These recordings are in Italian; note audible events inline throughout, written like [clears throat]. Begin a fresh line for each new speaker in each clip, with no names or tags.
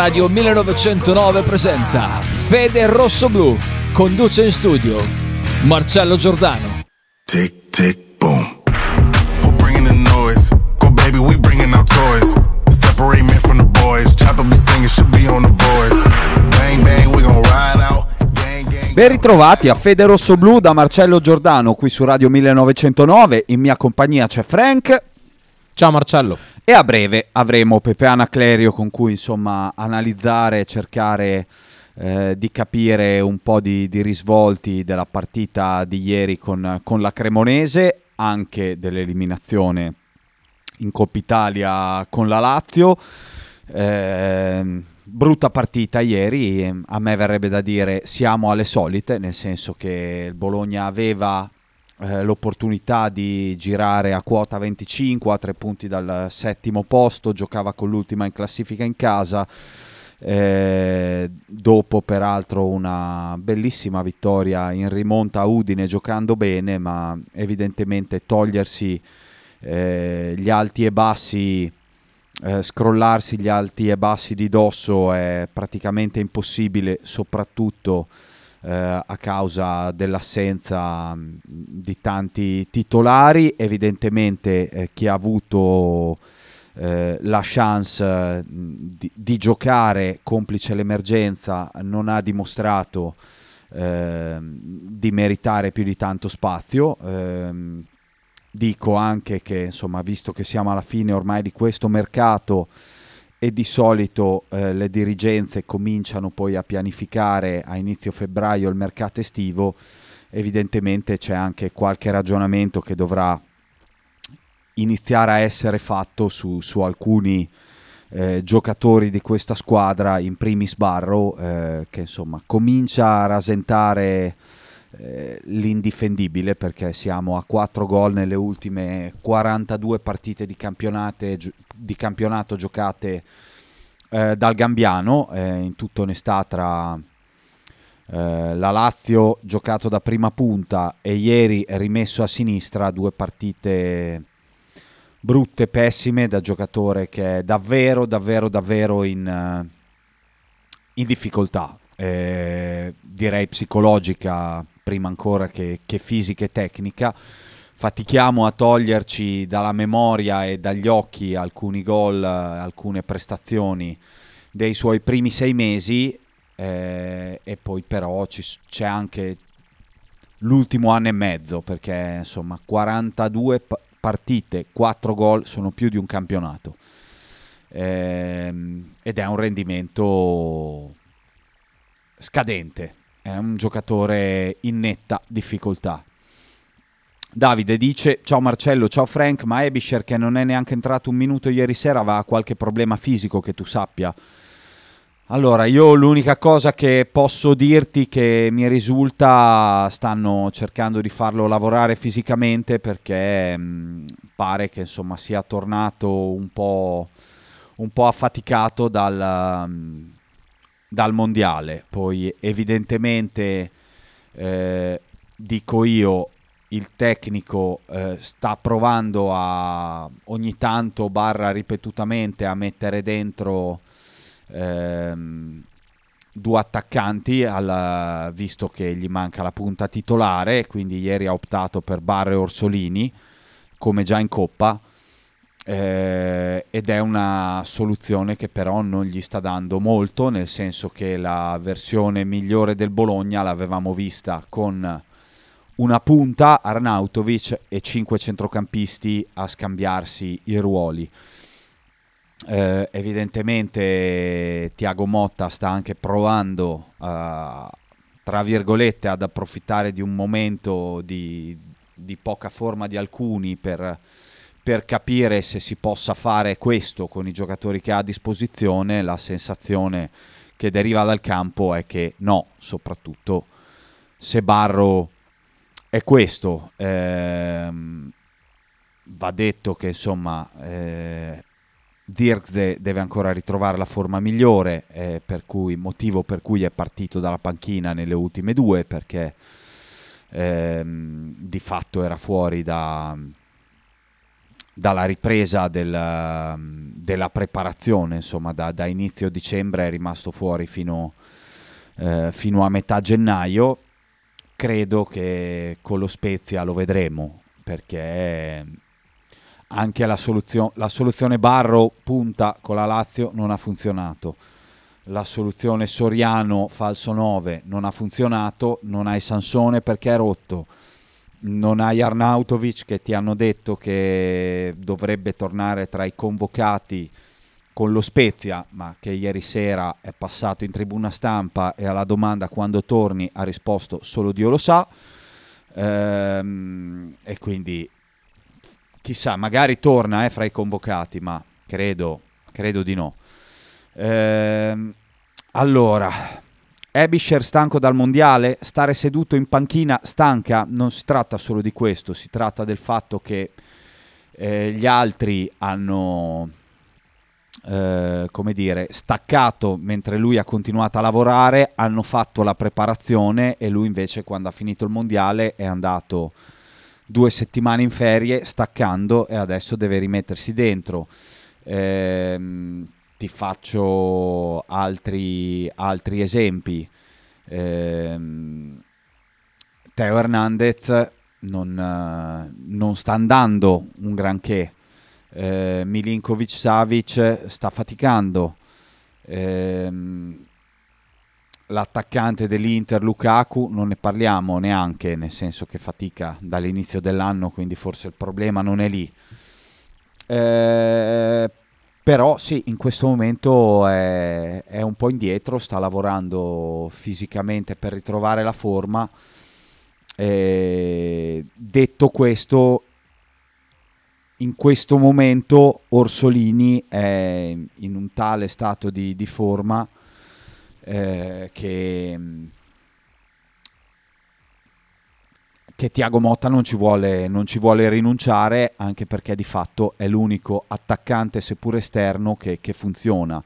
Radio 1909 presenta Fede Rosso Blu. Conduce in studio Marcello Giordano.
Tick, tick, boom. Who bringing the noise? Go baby, we bringing our toys. Separate men from the boys. Chopper be singing, should be on the voice. Bang, bang, we gon' ride out. Gang, gang.
Ben ritrovati a Fede Rosso Blu da Marcello Giordano qui su Radio 1909. In mia compagnia c'è Frank
Ciao Marcello.
e a breve avremo Pepe Anaclerio con cui insomma analizzare cercare eh, di capire un po' di, di risvolti della partita di ieri con, con la Cremonese, anche dell'eliminazione in Coppa Italia con la Lazio. Ehm, brutta partita ieri, a me verrebbe da dire siamo alle solite, nel senso che il Bologna aveva eh, l'opportunità di girare a quota 25 a tre punti dal settimo posto, giocava con l'ultima in classifica in casa. eh, dopo peraltro una bellissima vittoria in rimonta a Udine giocando bene ma evidentemente togliersi eh, gli alti e bassi eh, scrollarsi gli alti e bassi di dosso è praticamente impossibile, soprattutto eh, a causa dell'assenza mh, di tanti titolari. Evidentemente eh, chi ha avuto eh, la chance eh, di, di giocare complice l'emergenza non ha dimostrato ehm, di meritare più di tanto spazio. Ehm, dico anche che, insomma, visto che siamo alla fine ormai di questo mercato e di solito eh, le dirigenze cominciano poi a pianificare a inizio febbraio il mercato estivo, evidentemente c'è anche qualche ragionamento che dovrà iniziare a essere fatto su, su alcuni eh, giocatori di questa squadra, in primis Barrow, eh, che insomma comincia a rasentare eh, l'indifendibile perché siamo a 4 gol nelle ultime 42 partite di, gio- di campionato giocate eh, dal Gambiano, eh, in tutta onestà tra eh, la Lazio giocato da prima punta e ieri rimesso a sinistra, due partite brutte, pessime da giocatore che è davvero, davvero, davvero in, in difficoltà, eh, direi psicologica prima ancora che, che fisica e tecnica. Fatichiamo a toglierci dalla memoria e dagli occhi alcuni gol, eh, alcune prestazioni dei suoi primi sei mesi eh, e poi però ci c'è anche l'ultimo anno e mezzo perché insomma 42 pa- partite, 4 gol sono più di un campionato Ehm, ed è un rendimento scadente, è un giocatore in netta difficoltà. Davide dice: Ciao Marcello, ciao Frank, ma Ebisher che non è neanche entrato un minuto ieri sera aveva qualche problema fisico che tu sappia? Allora, io l'unica cosa che posso dirti che mi risulta stanno cercando di farlo lavorare fisicamente perché mh, pare che insomma sia tornato un po', un po' affaticato dal, mh, dal mondiale. Poi evidentemente eh, dico io il tecnico eh, sta provando a ogni tanto barra ripetutamente a mettere dentro ehm, due attaccanti al- visto che gli manca la punta titolare quindi ieri ha optato per Barre e Orsolini come già in Coppa eh, ed è una soluzione che però non gli sta dando molto nel senso che la versione migliore del Bologna l'avevamo vista con una punta Arnautovic e cinque centrocampisti a scambiarsi i ruoli. Eh, evidentemente Tiago Motta sta anche provando a, tra virgolette ad approfittare di un momento di, di poca forma di alcuni per, per capire se si possa fare questo con i giocatori che ha a disposizione la sensazione che deriva dal campo è che no soprattutto se Barro è questo. Ehm, va detto che insomma eh, Dirkse deve ancora ritrovare la forma migliore, eh, per cui, motivo per cui è partito dalla panchina nelle ultime due, perché ehm, di fatto era fuori da, dalla ripresa del, della preparazione, insomma da, da, inizio dicembre è rimasto fuori fino, eh, fino a metà gennaio. Credo che con lo Spezia lo vedremo perché anche la, soluzio- la soluzione Barro punta con la Lazio non ha funzionato. La soluzione Soriano falso 9 non ha funzionato, non hai Sansone perché è rotto, non hai Arnautovic che ti hanno detto che dovrebbe tornare tra i convocati con lo Spezia, ma che ieri sera è passato in tribuna stampa e alla domanda quando torni ha risposto solo Dio lo sa. Ehm, e quindi chissà, magari torna eh, fra i convocati, ma credo, credo di no. Ehm, allora, Ebisher stanco dal mondiale, stare seduto in panchina stanca, non si tratta solo di questo, si tratta del fatto che eh, gli altri hanno, eh, come dire, staccato mentre lui ha continuato a lavorare, hanno fatto la preparazione e lui invece quando ha finito il mondiale è andato due settimane in ferie staccando e adesso deve rimettersi dentro. Eh, ti faccio altri, altri esempi. Eh, Teo Hernandez non, non, sta andando un granché. Eh, Milinkovic Savic sta faticando. Eh, l'attaccante dell'Inter Lukaku non ne parliamo neanche, nel senso che fatica dall'inizio dell'anno, quindi forse il problema non è lì. Eh, però sì, in questo momento è, è, un po' indietro, sta lavorando fisicamente per ritrovare la forma. E detto questo, in questo momento Orsolini è in un tale stato di, di forma eh, che che Tiago Motta non ci, vuole, non ci, vuole, rinunciare anche perché di fatto è l'unico attaccante seppur esterno che, che funziona.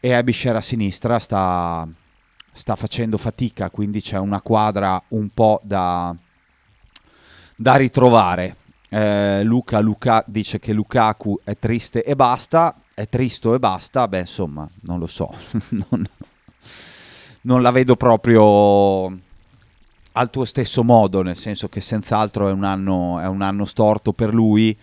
E Abisher a sinistra sta, sta, facendo fatica quindi c'è una quadra un po' da, da ritrovare. Eh, Luca, Luca dice che Lukaku è triste e basta è tristo e basta beh insomma non lo so. [laughs] Non, non la vedo proprio al tuo stesso modo, nel senso che senz'altro è un anno, è un anno storto per lui.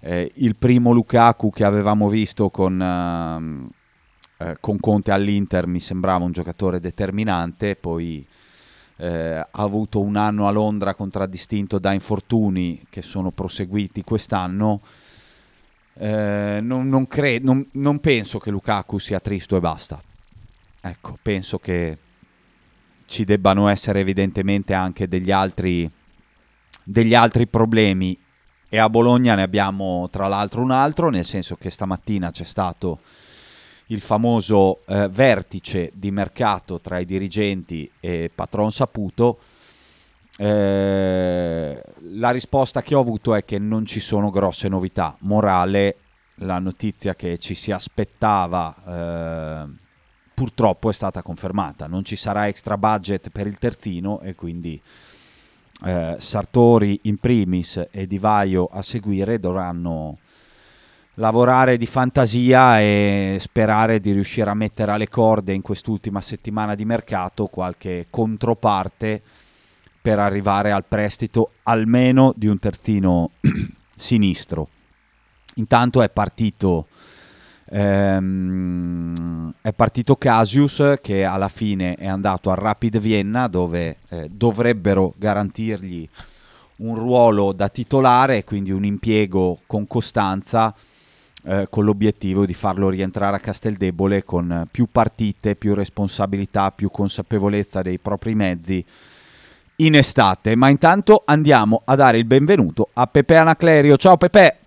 Eh, il primo Lukaku che avevamo visto con, uh, eh, con, Conte all'Inter mi sembrava un giocatore determinante, poi eh, ha avuto un anno a Londra contraddistinto da infortuni che sono proseguiti quest'anno. Eh, non, non, cre- non, non penso che Lukaku sia tristo e basta. Ecco, penso che ci debbano essere evidentemente anche degli altri, degli altri problemi e a Bologna ne abbiamo tra l'altro un altro, nel senso che stamattina c'è stato il famoso eh, vertice di mercato tra i dirigenti e Patron Saputo. Eh, la risposta che ho avuto è che non ci sono grosse novità. Morale, la notizia che ci si aspettava eh, purtroppo è stata confermata. Non ci sarà extra budget per il terzino e quindi eh, Sartori in primis e Di Vaio a seguire dovranno lavorare di fantasia e sperare di riuscire a mettere alle corde in quest'ultima settimana di mercato qualche controparte per arrivare al prestito almeno di un terzino [clears throat] sinistro. Intanto è partito Ehm, è partito Casius che alla fine è andato a Rapid Vienna dove eh, dovrebbero garantirgli un ruolo da titolare, quindi un impiego con costanza eh, con l'obiettivo di farlo rientrare a Casteldebole con più partite, più responsabilità, più consapevolezza dei propri mezzi in estate. Ma intanto andiamo a dare il benvenuto a Pepe Anaclerio. Ciao Pepe!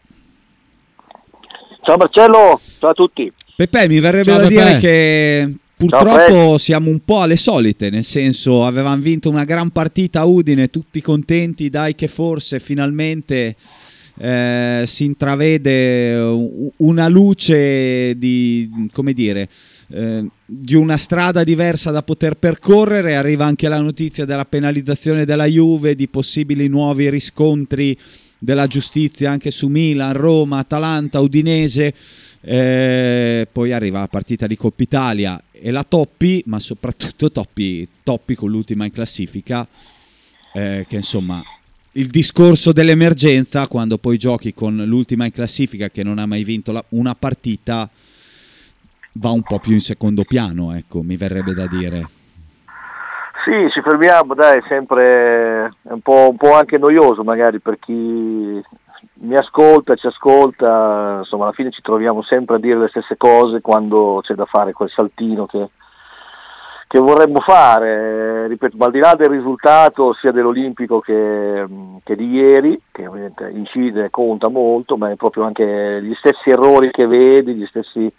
Ciao Marcello, ciao a tutti.
Pepe, mi verrebbe ciao, da Pepe. dire che purtroppo siamo un po' alle solite, nel senso avevamo vinto una gran partita a Udine, tutti contenti, dai che forse finalmente eh, si intravede una luce di, come dire, eh, di una strada diversa da poter percorrere, arriva anche la notizia della penalizzazione della Juve, di possibili nuovi riscontri della giustizia anche su Milan, Roma, Atalanta, Udinese. Eh, poi arriva la partita di Coppa Italia e la Toppi, ma soprattutto Toppi, Toppi con l'ultima in classifica, eh, che insomma il discorso dell'emergenza quando poi giochi con l'ultima in classifica che non ha mai vinto la, una partita va un po' più in secondo piano, ecco, mi verrebbe da dire.
Sì, ci fermiamo, dai, sempre un po', un po', anche noioso magari per chi mi ascolta, ci ascolta, insomma alla fine ci troviamo sempre a dire le stesse cose quando c'è da fare quel saltino che, che vorremmo fare, ripeto, ma al di là del risultato sia dell'Olimpico che, che, di ieri, che ovviamente incide, conta molto, ma è proprio anche gli stessi errori che vedi, gli stessi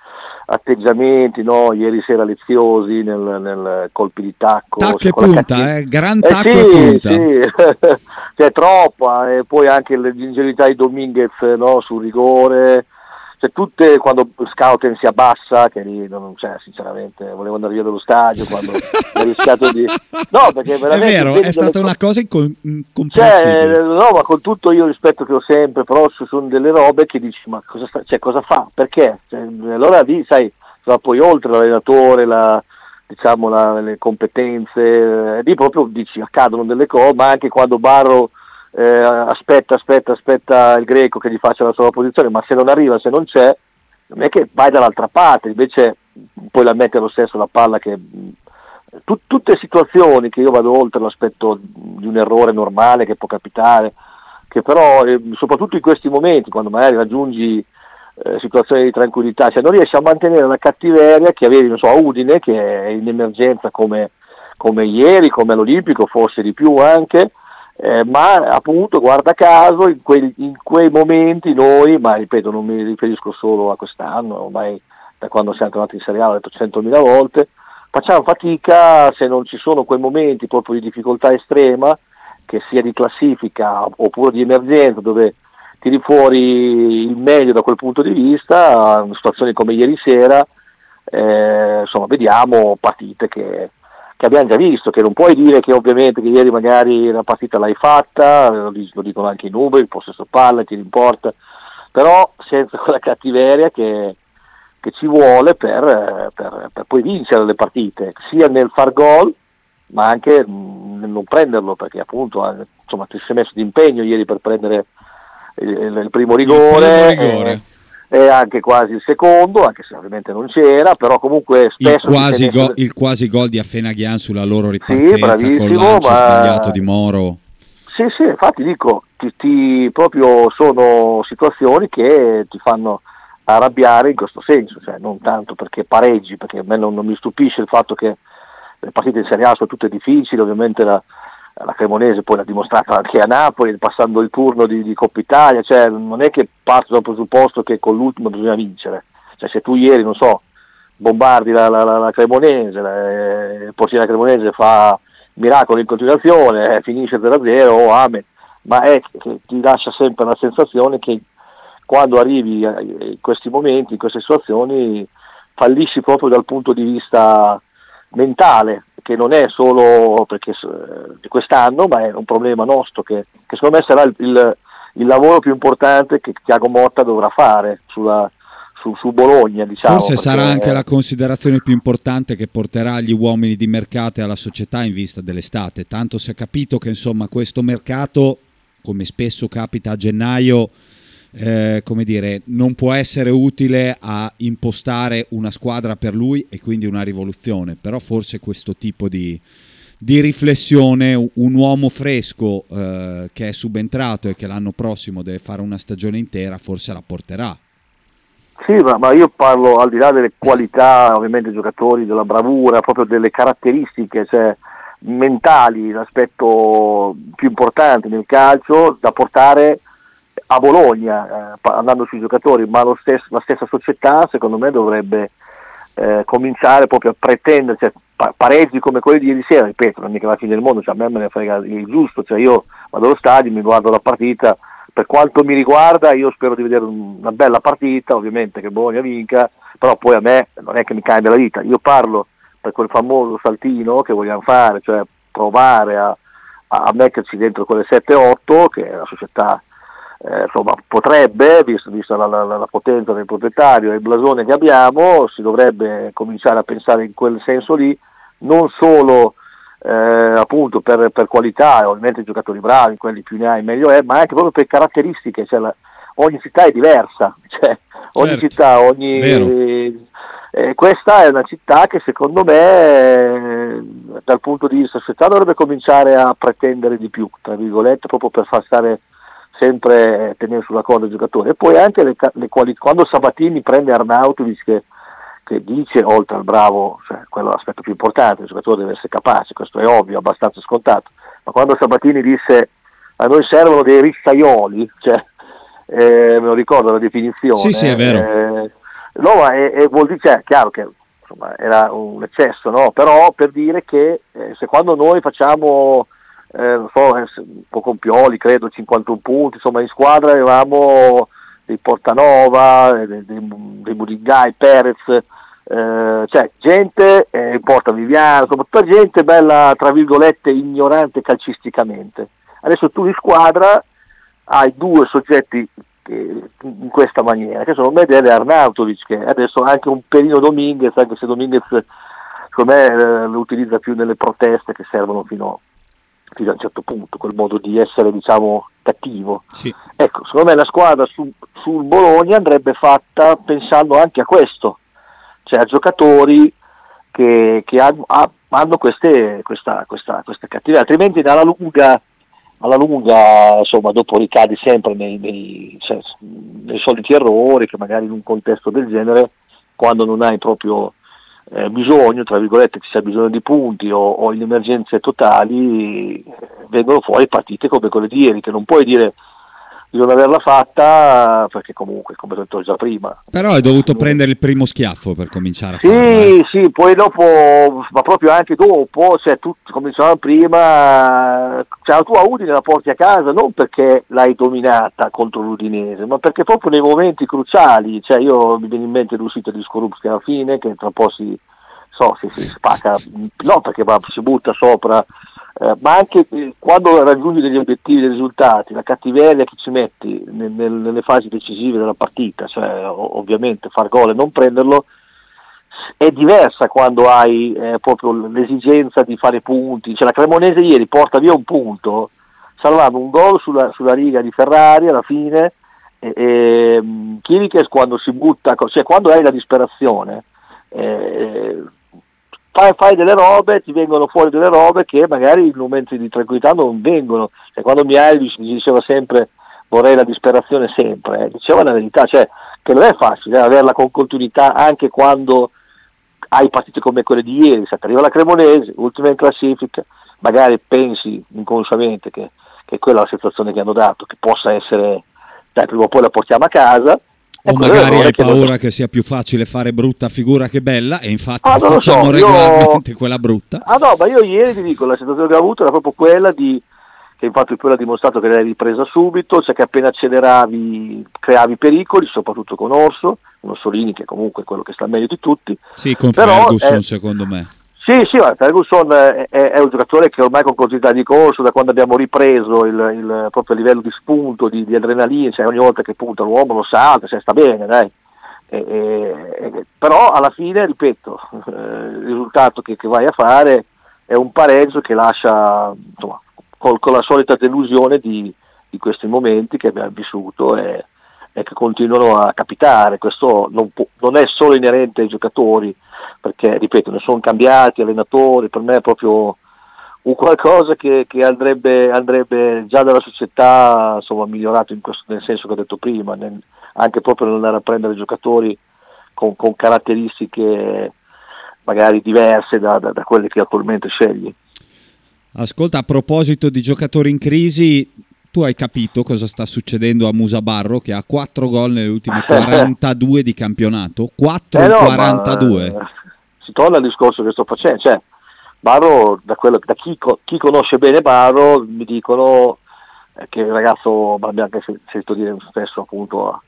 atteggiamenti, no? ieri sera leziosi nel, nel colpi di tacco.
Tacco e punta, eh? gran
eh
tacco
sì,
e punta.
Sì. [laughs] C'è troppa, e poi anche l'ingenuità di Dominguez no? sul rigore, cioè tutte quando Scouten si abbassa, che lì non c'è sinceramente, volevo andare via dallo stadio quando ha rischiato di... No, perché veramente...
È vero, è stata una cosa incomprensibile.
Cioè, no, ma con tutto io rispetto che ho sempre, però ci sono delle robe che dici, ma cosa, sta... cioè, cosa fa? Perché? Cioè, allora lì, sai, va poi oltre l'allenatore, la, diciamo, la, le competenze, eh, lì proprio dici, accadono delle cose, ma anche quando Barro eh, aspetta, aspetta, aspetta il greco che gli faccia la sua posizione, ma se non arriva, se non c'è, non è che vai dall'altra parte, invece poi la mette lo stesso la palla che... Tut, tutte situazioni che io vado oltre l'aspetto di un errore normale che può capitare, che però eh, soprattutto in questi momenti, quando magari raggiungi eh, situazioni di tranquillità, cioè non riesci a mantenere la cattiveria che avevi, non so, a Udine, che è in emergenza come, come ieri, come all'Olimpico, forse di più anche, eh, ma appunto guarda caso in, quei, in quei momenti noi, ma ripeto non mi riferisco solo a quest'anno, ormai da quando siamo tornati in Serie A l'ho detto 100.000 volte, facciamo fatica se non ci sono quei momenti proprio di difficoltà estrema, che sia di classifica oppure di emergenza, dove tiri fuori il meglio da quel punto di vista, in situazioni come ieri sera, eh, insomma vediamo partite che che abbiamo già visto, che non puoi dire che ovviamente che ieri magari la partita l'hai fatta, lo, dicono anche i numeri, il possesso palla, ti importa, però senza [laughs] quella cattiveria che, che ci vuole per, per, per, poi vincere le partite, sia nel far gol ma anche nel non prenderlo, perché appunto insomma, ti sei messo d'impegno ieri per prendere il, il primo rigore.
Il primo rigore.
Eh, e anche quasi il secondo, anche se ovviamente non c'era, però comunque spesso...
Il quasi, go, il quasi gol di Affenaghian sulla loro ripartenza sì, con l'ancio ma... sbagliato di Moro.
Sì, sì, infatti dico, ti, ti, proprio sono situazioni che ti fanno arrabbiare in questo senso, cioè non tanto perché pareggi, perché a me non, non mi stupisce il fatto che le partite in Serie A sono tutte difficili, ovviamente la, la Cremonese poi l'ha dimostrato anche a Napoli, passando il turno di, di Coppa Italia, cioè non è che parto dal presupposto che con l'ultimo bisogna vincere, cioè se tu ieri, non so, bombardi la, la, la Cremonese, eh, poi la Cremonese fa miracolo in continuazione, eh, finisce 0-0, oh, amen, ma è che ti lascia sempre la sensazione che quando arrivi in questi momenti, in queste situazioni, fallisci proprio dal punto di vista mentale, che non è solo perché, eh, di quest'anno, ma è un problema nostro che, che secondo me sarà il, il, il, lavoro più importante che Tiago Motta dovrà fare sulla, su, su, Bologna. Diciamo,
Forse sarà anche la considerazione più importante che porterà gli uomini di mercato e alla società in vista dell'estate. Tanto si è capito che insomma, questo mercato, come spesso capita a gennaio, eh, come dire, non può essere utile a impostare una squadra per lui e quindi una rivoluzione, però forse questo tipo di, di riflessione, un uomo fresco eh, che è subentrato e che l'anno prossimo deve fare una stagione intera, forse la porterà.
Sì, ma, ma io parlo al di là delle qualità, ovviamente, dei giocatori, della bravura, proprio delle caratteristiche cioè, mentali, l'aspetto più importante nel calcio da portare a Bologna, eh, andando sui giocatori, ma stesso, la stessa società secondo me dovrebbe eh, cominciare proprio a pretendere, cioè, pa- pareggi come quelli di ieri sera, ripeto, non è mica la fine del mondo, cioè, a me me ne frega il giusto, cioè, io vado allo stadio, mi guardo la partita, per quanto mi riguarda io spero di vedere una bella partita, ovviamente che Bologna vinca, però poi a me non è che mi cambia la vita, io parlo per quel famoso saltino che vogliamo fare, cioè provare a, a metterci dentro quelle 7-8 che la società eh, insomma, potrebbe, vista la, la, la, potenza del proprietario e il blasone che abbiamo, si dovrebbe cominciare a pensare in quel senso lì, non solo eh, appunto per, per, qualità, ovviamente i giocatori bravi, quelli più ne hai meglio è, ma anche proprio per caratteristiche, cioè la, ogni città è diversa, [laughs] cioè, ogni certo, città, ogni... Eh, questa è una città che secondo me dal punto di vista società dovrebbe cominciare a pretendere di più, tra virgolette, proprio per far stare sempre tenere sulla corda il giocatore. E poi anche le, le qualità, quando Sabatini prende Arnautovic che, che, dice, oltre al bravo, cioè, quello è l'aspetto più importante, il giocatore deve essere capace, questo è ovvio, abbastanza scontato, ma quando Sabatini disse a noi servono dei rizzaioli, [laughs] cioè, eh, me lo ricordo la definizione.
Sì, sì, è vero. Eh,
no, e, e vuol dire, cioè, chiaro che insomma, era un eccesso, no? però per dire che eh, se quando noi facciamo eh, so, eh, con Pioli, credo 51 punti, insomma in squadra avevamo dei Portanova, eh, dei, dei, dei Muringai, Perez, eh, cioè gente, eh, Porta Viviano, insomma tutta gente bella, tra virgolette, ignorante calcisticamente. Adesso tu in squadra hai due soggetti in questa maniera, che sono Medele e Arnautovic, che adesso anche un pelino Dominguez, anche se Dominguez secondo me eh, lo utilizza più nelle proteste che servono fino, fino a un certo punto, quel modo di essere diciamo cattivo.
Sì.
Ecco, secondo me la squadra su, sul Bologna andrebbe fatta pensando anche a questo, cioè a giocatori che, che hanno, hanno queste, questa, questa, questa cattiveria, altrimenti alla lunga alla lunga insomma dopo ricadi sempre nei, nei, cioè, nei, soliti errori che magari in un contesto del genere quando non hai proprio eh, bisogno, tra virgolette ci sia bisogno di punti o, o in emergenze totali, vengono fuori partite come quelle di ieri, che non puoi dire di non averla fatta perché comunque come ho detto già prima
però hai dovuto non... prendere il primo schiaffo per cominciare a
sì,
farlo eh.
sì, poi dopo ma proprio anche dopo cioè tu cominciamo prima cioè la tua Udine la porti a casa non perché l'hai dominata contro l'Udinese ma perché proprio nei momenti cruciali cioè io mi viene in mente l'uscita di Skorupski alla fine che tra un po' si so, si, si spacca no perché va, si butta sopra eh, ma anche eh, quando raggiungi degli obiettivi, dei risultati, la cattiveria che ci metti nel, nel, nelle fasi decisive della partita, cioè ovviamente far gol e non prenderlo, è diversa quando hai eh, proprio l'esigenza di fare punti. Cioè, la Cremonese ieri porta via un punto, salvando un gol sulla, sulla riga di Ferrari alla fine, e, e Kirikes quando si butta, cioè quando hai la disperazione, eh, fai, fai, delle robe, ti vengono fuori delle robe che magari in momenti di tranquillità non vengono. Cioè, quando Mihailic mi diceva sempre vorrei la disperazione sempre, eh, diceva la verità, cioè che non è facile eh, averla con continuità anche quando hai partite come quelle di ieri, se arriva la Cremonese, ultima in classifica, magari pensi inconsciamente che, che quella è la situazione che hanno dato, che possa essere, dai, prima o poi la portiamo a casa,
o ecco, magari hai paura che, che, sia più facile fare brutta figura che bella e infatti ah, facciamo so, regolarmente io... quella brutta.
Ah no, ma io ieri ti dico, la situazione che ho avuto era proprio quella di che infatti poi ha dimostrato che l'hai ripresa subito, cioè che appena acceleravi creavi pericoli, soprattutto con Orso, un Orsolini che comunque è quello che sta meglio di tutti.
Sì, con Però, Ferguson eh, secondo me.
Sì, sì, Ferguson è, è, un giocatore che ormai con continuità di corso, da quando abbiamo ripreso il, il proprio livello di spunto, di, di adrenalina, cioè ogni volta che punta l'uomo lo salta, cioè sta bene, dai. E, e, però alla fine, ripeto, eh, il risultato che, che, vai a fare è un pareggio che lascia insomma, col, con la solita delusione di, di, questi momenti che abbiamo vissuto e, e che continuano a capitare. Questo non, può, non è solo inerente ai giocatori, perché ripeto ne sono cambiati allenatori, per me è proprio un qualcosa che, che andrebbe, andrebbe, già dalla società insomma, migliorato questo, nel senso che ho detto prima, nel, anche proprio nell'andare a prendere giocatori con, con caratteristiche magari diverse da, da, da, quelle che attualmente scegli.
Ascolta, a proposito di giocatori in crisi, tu hai capito cosa sta succedendo a Musabarro che ha 4 gol nelle ultime [laughs] 42 di campionato? 4
eh no,
42? Ma
si torna al discorso che sto facendo, cioè Barro, da, quello, da chi, chi, conosce bene Barro, mi dicono eh, che il ragazzo, abbiamo anche sentito dire spesso appunto a,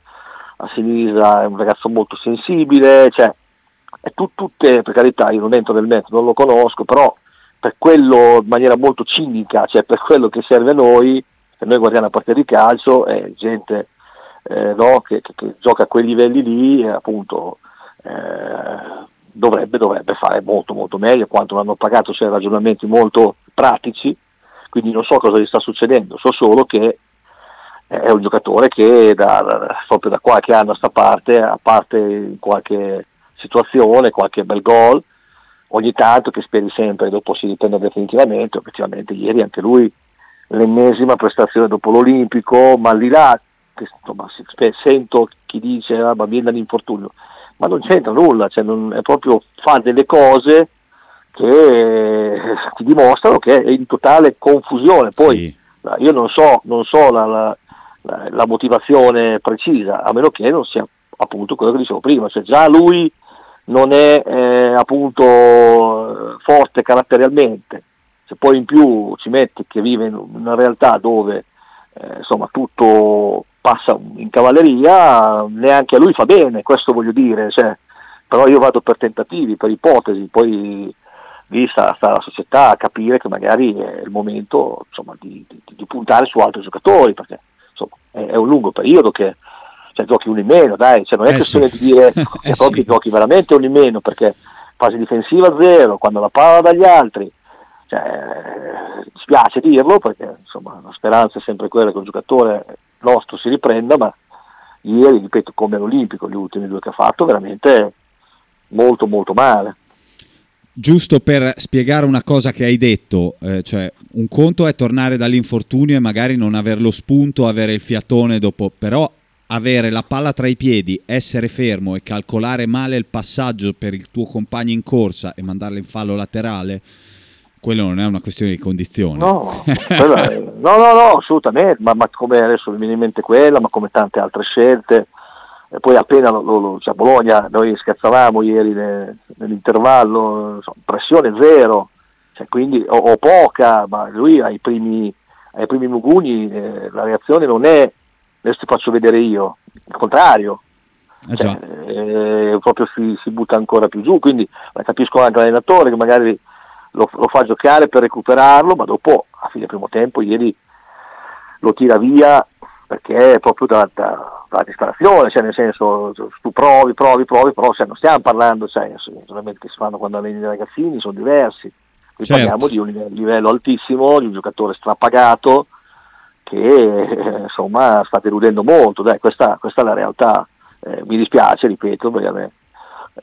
a sinistra, è un ragazzo molto sensibile, cioè, è tu, tutte, per carità, io non entro nel metodo, non lo conosco, però per quello in maniera molto cinica, cioè per quello che serve a noi, se noi guardiamo la partita di calcio è gente eh, no, che, che, che, gioca a quei livelli lì appunto eh, dovrebbe, dovrebbe, fare molto molto meglio. Quanto l'hanno pagato, c'è ragionamenti molto pratici, quindi non so cosa gli sta succedendo, so solo che è un giocatore che da, proprio da qualche anno a sta parte, a parte in qualche situazione, qualche bel gol, ogni tanto che speri sempre dopo si riprenda definitivamente, effettivamente ieri anche lui l'ennesima prestazione dopo l'Olimpico, ma al di là, che, insomma, sento chi dice ah, ma viene dall'infortunio, ma non c'entra nulla, cioè non, è proprio fa delle cose che ti dimostrano che è in totale confusione. Poi sì. io non so, non so la, la, la, motivazione precisa, a meno che non sia appunto quello che dicevo prima, cioè già lui non è eh, appunto forte caratterialmente, se poi in più ci metti che vive in una realtà dove eh, insomma tutto passa in cavalleria, neanche a lui fa bene, questo voglio dire, cioè, però io vado per tentativi, per ipotesi, poi lì sta, sta la società a capire che magari è il momento insomma, di, di, di, puntare su altri giocatori, perché insomma, è, è, un lungo periodo che cioè, giochi uno in meno, dai, cioè, non è eh questione sì. di dire [laughs] che eh proprio sì. giochi veramente uno in meno, perché fase difensiva zero, quando la palla dagli altri, cioè, spiace dirlo perché insomma, la speranza è sempre quella che un giocatore nostro si riprenda, ma ieri, ripeto, come all'Olimpico, gli ultimi due che ha fatto, veramente molto molto male.
Giusto per spiegare una cosa che hai detto, eh, cioè un conto è tornare dall'infortunio e magari non avere lo spunto, avere il fiatone dopo, però avere la palla tra i piedi, essere fermo e calcolare male il passaggio per il tuo compagno in corsa e mandarlo in fallo laterale, quello non è una questione di condizioni.
No, è, [laughs] no, no, no, assolutamente, ma, ma, come adesso mi viene in mente quella, ma come tante altre scelte. E poi appena lo, lo, cioè Bologna, noi scherzavamo ieri ne, nell'intervallo, insomma, pressione zero, cioè, quindi, o, o, poca, ma lui ai primi, ai primi Muguni eh, la reazione non è adesso ti faccio vedere io, il contrario, eh cioè, eh, proprio si, si, butta ancora più giù, quindi capisco anche l'allenatore che magari lo, lo, fa giocare per recuperarlo, ma dopo a fine primo tempo ieri lo tira via perché è proprio da, da, da disperazione, cioè nel senso tu provi, provi, provi, però cioè, non stiamo parlando, cioè, solamente che si fanno quando alleni i ragazzini, sono diversi, qui certo. parliamo di un livello altissimo, di un giocatore strapagato che eh, insomma sta deludendo molto, Dai, questa, questa, è la realtà, eh, mi dispiace, ripeto, perché a me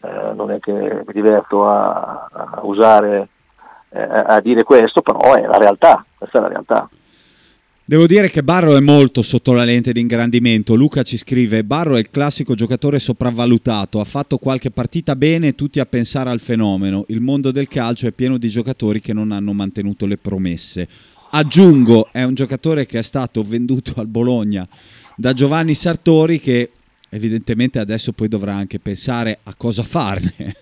eh, non è che mi diverto a, a usare eh, a dire questo, però è la realtà, questa è la realtà.
Devo dire che Barro è molto sotto la lente di ingrandimento. Luca ci scrive: Barro è il classico giocatore sopravvalutato. Ha fatto qualche partita bene, tutti a pensare al fenomeno. Il mondo del calcio è pieno di giocatori che non hanno mantenuto le promesse. Aggiungo: è un giocatore che è stato venduto al Bologna da Giovanni Sartori, che evidentemente adesso poi dovrà anche pensare a cosa farne.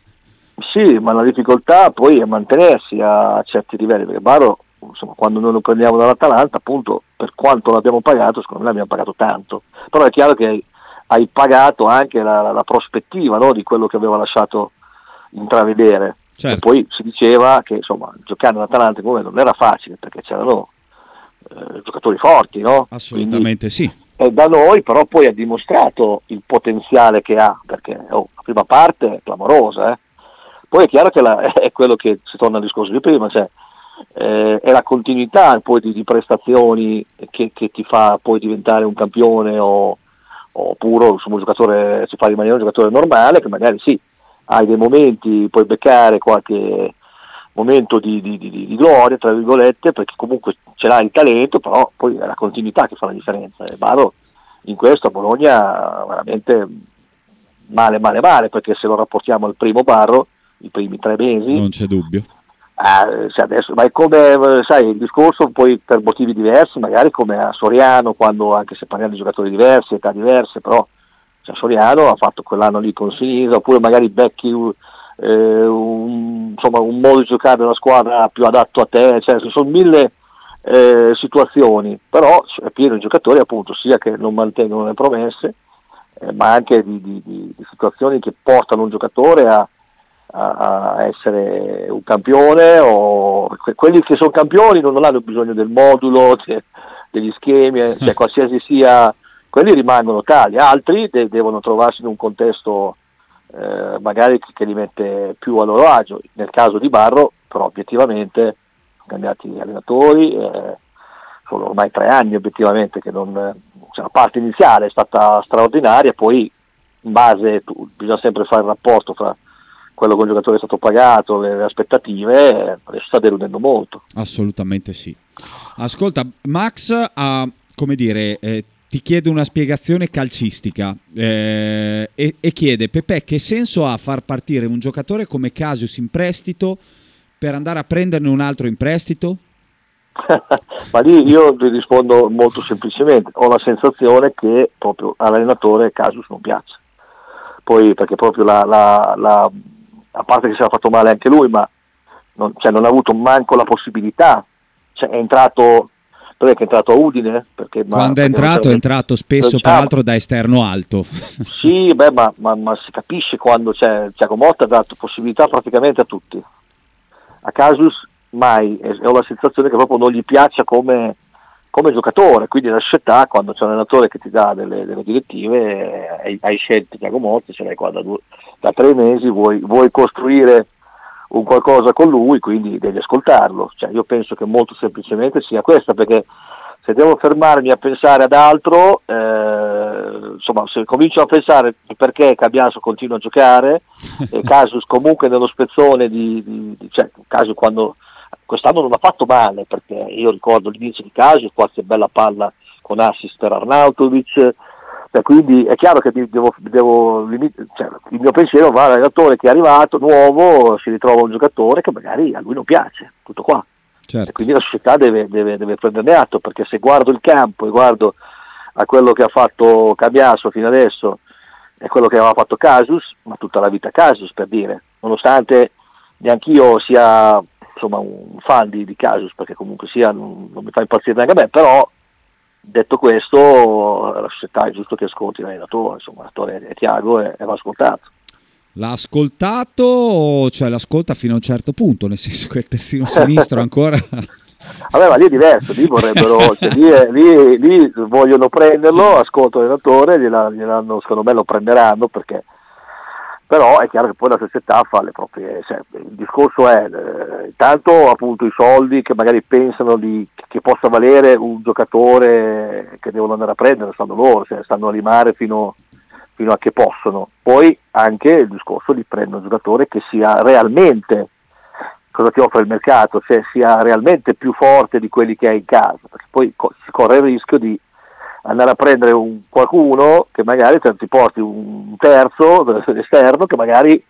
Sì, ma la difficoltà poi è mantenersi a certi livelli, perché Baro, insomma, quando noi lo prendiamo dall'Atalanta, appunto, per quanto l'abbiamo pagato, secondo me l'abbiamo pagato tanto, però è chiaro che hai, hai pagato anche la, la, la prospettiva no, di quello che aveva lasciato intravedere. Certo. E poi si diceva che insomma, giocare all'Atalanta non era facile perché c'erano eh, giocatori forti, no?
Assolutamente Quindi, sì.
E da noi però poi ha dimostrato il potenziale che ha, perché oh, la prima parte è clamorosa, eh? Poi è chiaro che la, [laughs] è quello che si torna al discorso di prima, cioè eh, è la continuità poi di, di prestazioni che, che, ti fa poi diventare un campione o, oppure insomma, un giocatore, si fa rimanere un giocatore normale che magari sì, hai dei momenti, puoi beccare qualche momento di, di, di, di, gloria, tra virgolette, perché comunque ce l'hai il talento, però poi è la continuità che fa la differenza. E Baro in questo a Bologna veramente male, male, male, perché se lo rapportiamo al primo Barro, i primi tre mesi.
Non c'è dubbio.
Eh, adesso, ma è come, sai, il discorso poi per motivi diversi, magari come a Soriano, quando anche se parliamo di giocatori diversi, età diverse, però cioè, Soriano ha fatto quell'anno lì con Sinisa, oppure magari becchi eh, un, insomma, un modo di giocare della squadra più adatto a te, cioè, ci sono mille eh, situazioni, però è pieno di giocatori appunto sia che non mantengono le promesse, eh, ma anche di, di, di situazioni che portano un giocatore a a, essere un campione o quelli che sono campioni non hanno bisogno del modulo, degli schemi, eh, cioè qualsiasi sia, quelli rimangono tali, altri de- devono trovarsi in un contesto eh, magari che, li mette più a loro agio. Nel caso di Barro, però obiettivamente sono cambiati allenatori, eh, sono ormai tre anni obiettivamente che non, cioè, la parte iniziale è stata straordinaria, poi in base tu, bisogna sempre fare il rapporto fra quello che un giocatore è stato pagato, le, le aspettative, adesso sta deludendo molto.
Assolutamente sì. Ascolta, Max ha, come dire, eh, ti chiede una spiegazione calcistica eh, e, e, chiede, Pepe, che senso ha far partire un giocatore come Casius in prestito per andare a prenderne un altro in prestito? [laughs]
Ma lì io ti rispondo molto semplicemente, ho la sensazione che proprio all'allenatore Casius non piace. Poi perché proprio la, la, la a parte che si era fatto male anche lui, ma non, cioè, non ha avuto manco la possibilità. Cioè, è entrato è entrato a Udine? Perché,
Quando è entrato, è entrato spesso, peraltro, da esterno alto. [laughs]
Sì, beh, ma, ma, ma, si capisce quando c'è Tiago Motta ha dato possibilità praticamente a tutti. A Casus mai, e ho la sensazione che proprio non gli piaccia come, come giocatore, quindi la scelta quando c'è un allenatore che ti dà delle, delle direttive, hai, hai, scelto Tiago Motta, ce l'hai qua da, due, da tre mesi, vuoi, vuoi costruire un qualcosa con lui, quindi devi ascoltarlo. Cioè, io penso che molto semplicemente sia questa, perché se devo fermarmi a pensare ad altro, eh, insomma, se comincio a pensare perché Cabiaso continua a giocare, [laughs] e Casus comunque nello spezzone di, di, di cioè, Casus quando quest'anno non ha fatto male, perché io ricordo l'inizio di Casus, qualche bella palla con assist per Arnautovic, cioè, quindi è chiaro che devo, devo cioè, il mio pensiero va all'allenatore che è arrivato, nuovo, si ritrova un giocatore che magari a lui non piace, tutto qua. Certo. quindi la società deve, deve, deve, prenderne atto, perché se guardo il campo e guardo a quello che ha fatto Cambiasso fino adesso e quello che aveva fatto Casus, ma tutta la vita Casus per dire, nonostante neanch'io sia insomma, un fan di, di Casus, perché comunque sia non, non mi fa impazzire neanche a me, però detto questo, la società è giusto che ascolti l'allenatore, insomma, l'allenatore è Tiago e, e va ascoltato.
L'ha ascoltato, cioè l'ascolta fino a un certo punto, nel senso che il terzino sinistro ancora... [laughs]
Vabbè, ma lì è diverso, lì vorrebbero, [laughs] cioè, lì, lì, lì, vogliono prenderlo, ascolto l'allenatore, gliel'hanno, secondo me lo prenderanno perché però è chiaro che poi la società fa le proprie, cioè, il discorso è eh, tanto appunto i soldi che magari pensano di, che possa valere un giocatore che devono andare a prendere, stanno loro, cioè, stanno a limare fino, fino, a che possono, poi anche il discorso di prendere un giocatore che sia realmente, cosa ti offre il mercato, cioè sia realmente più forte di quelli che hai in casa, perché poi si corre il rischio di andare a prendere un, qualcuno che magari ti porti un terzo esterno che magari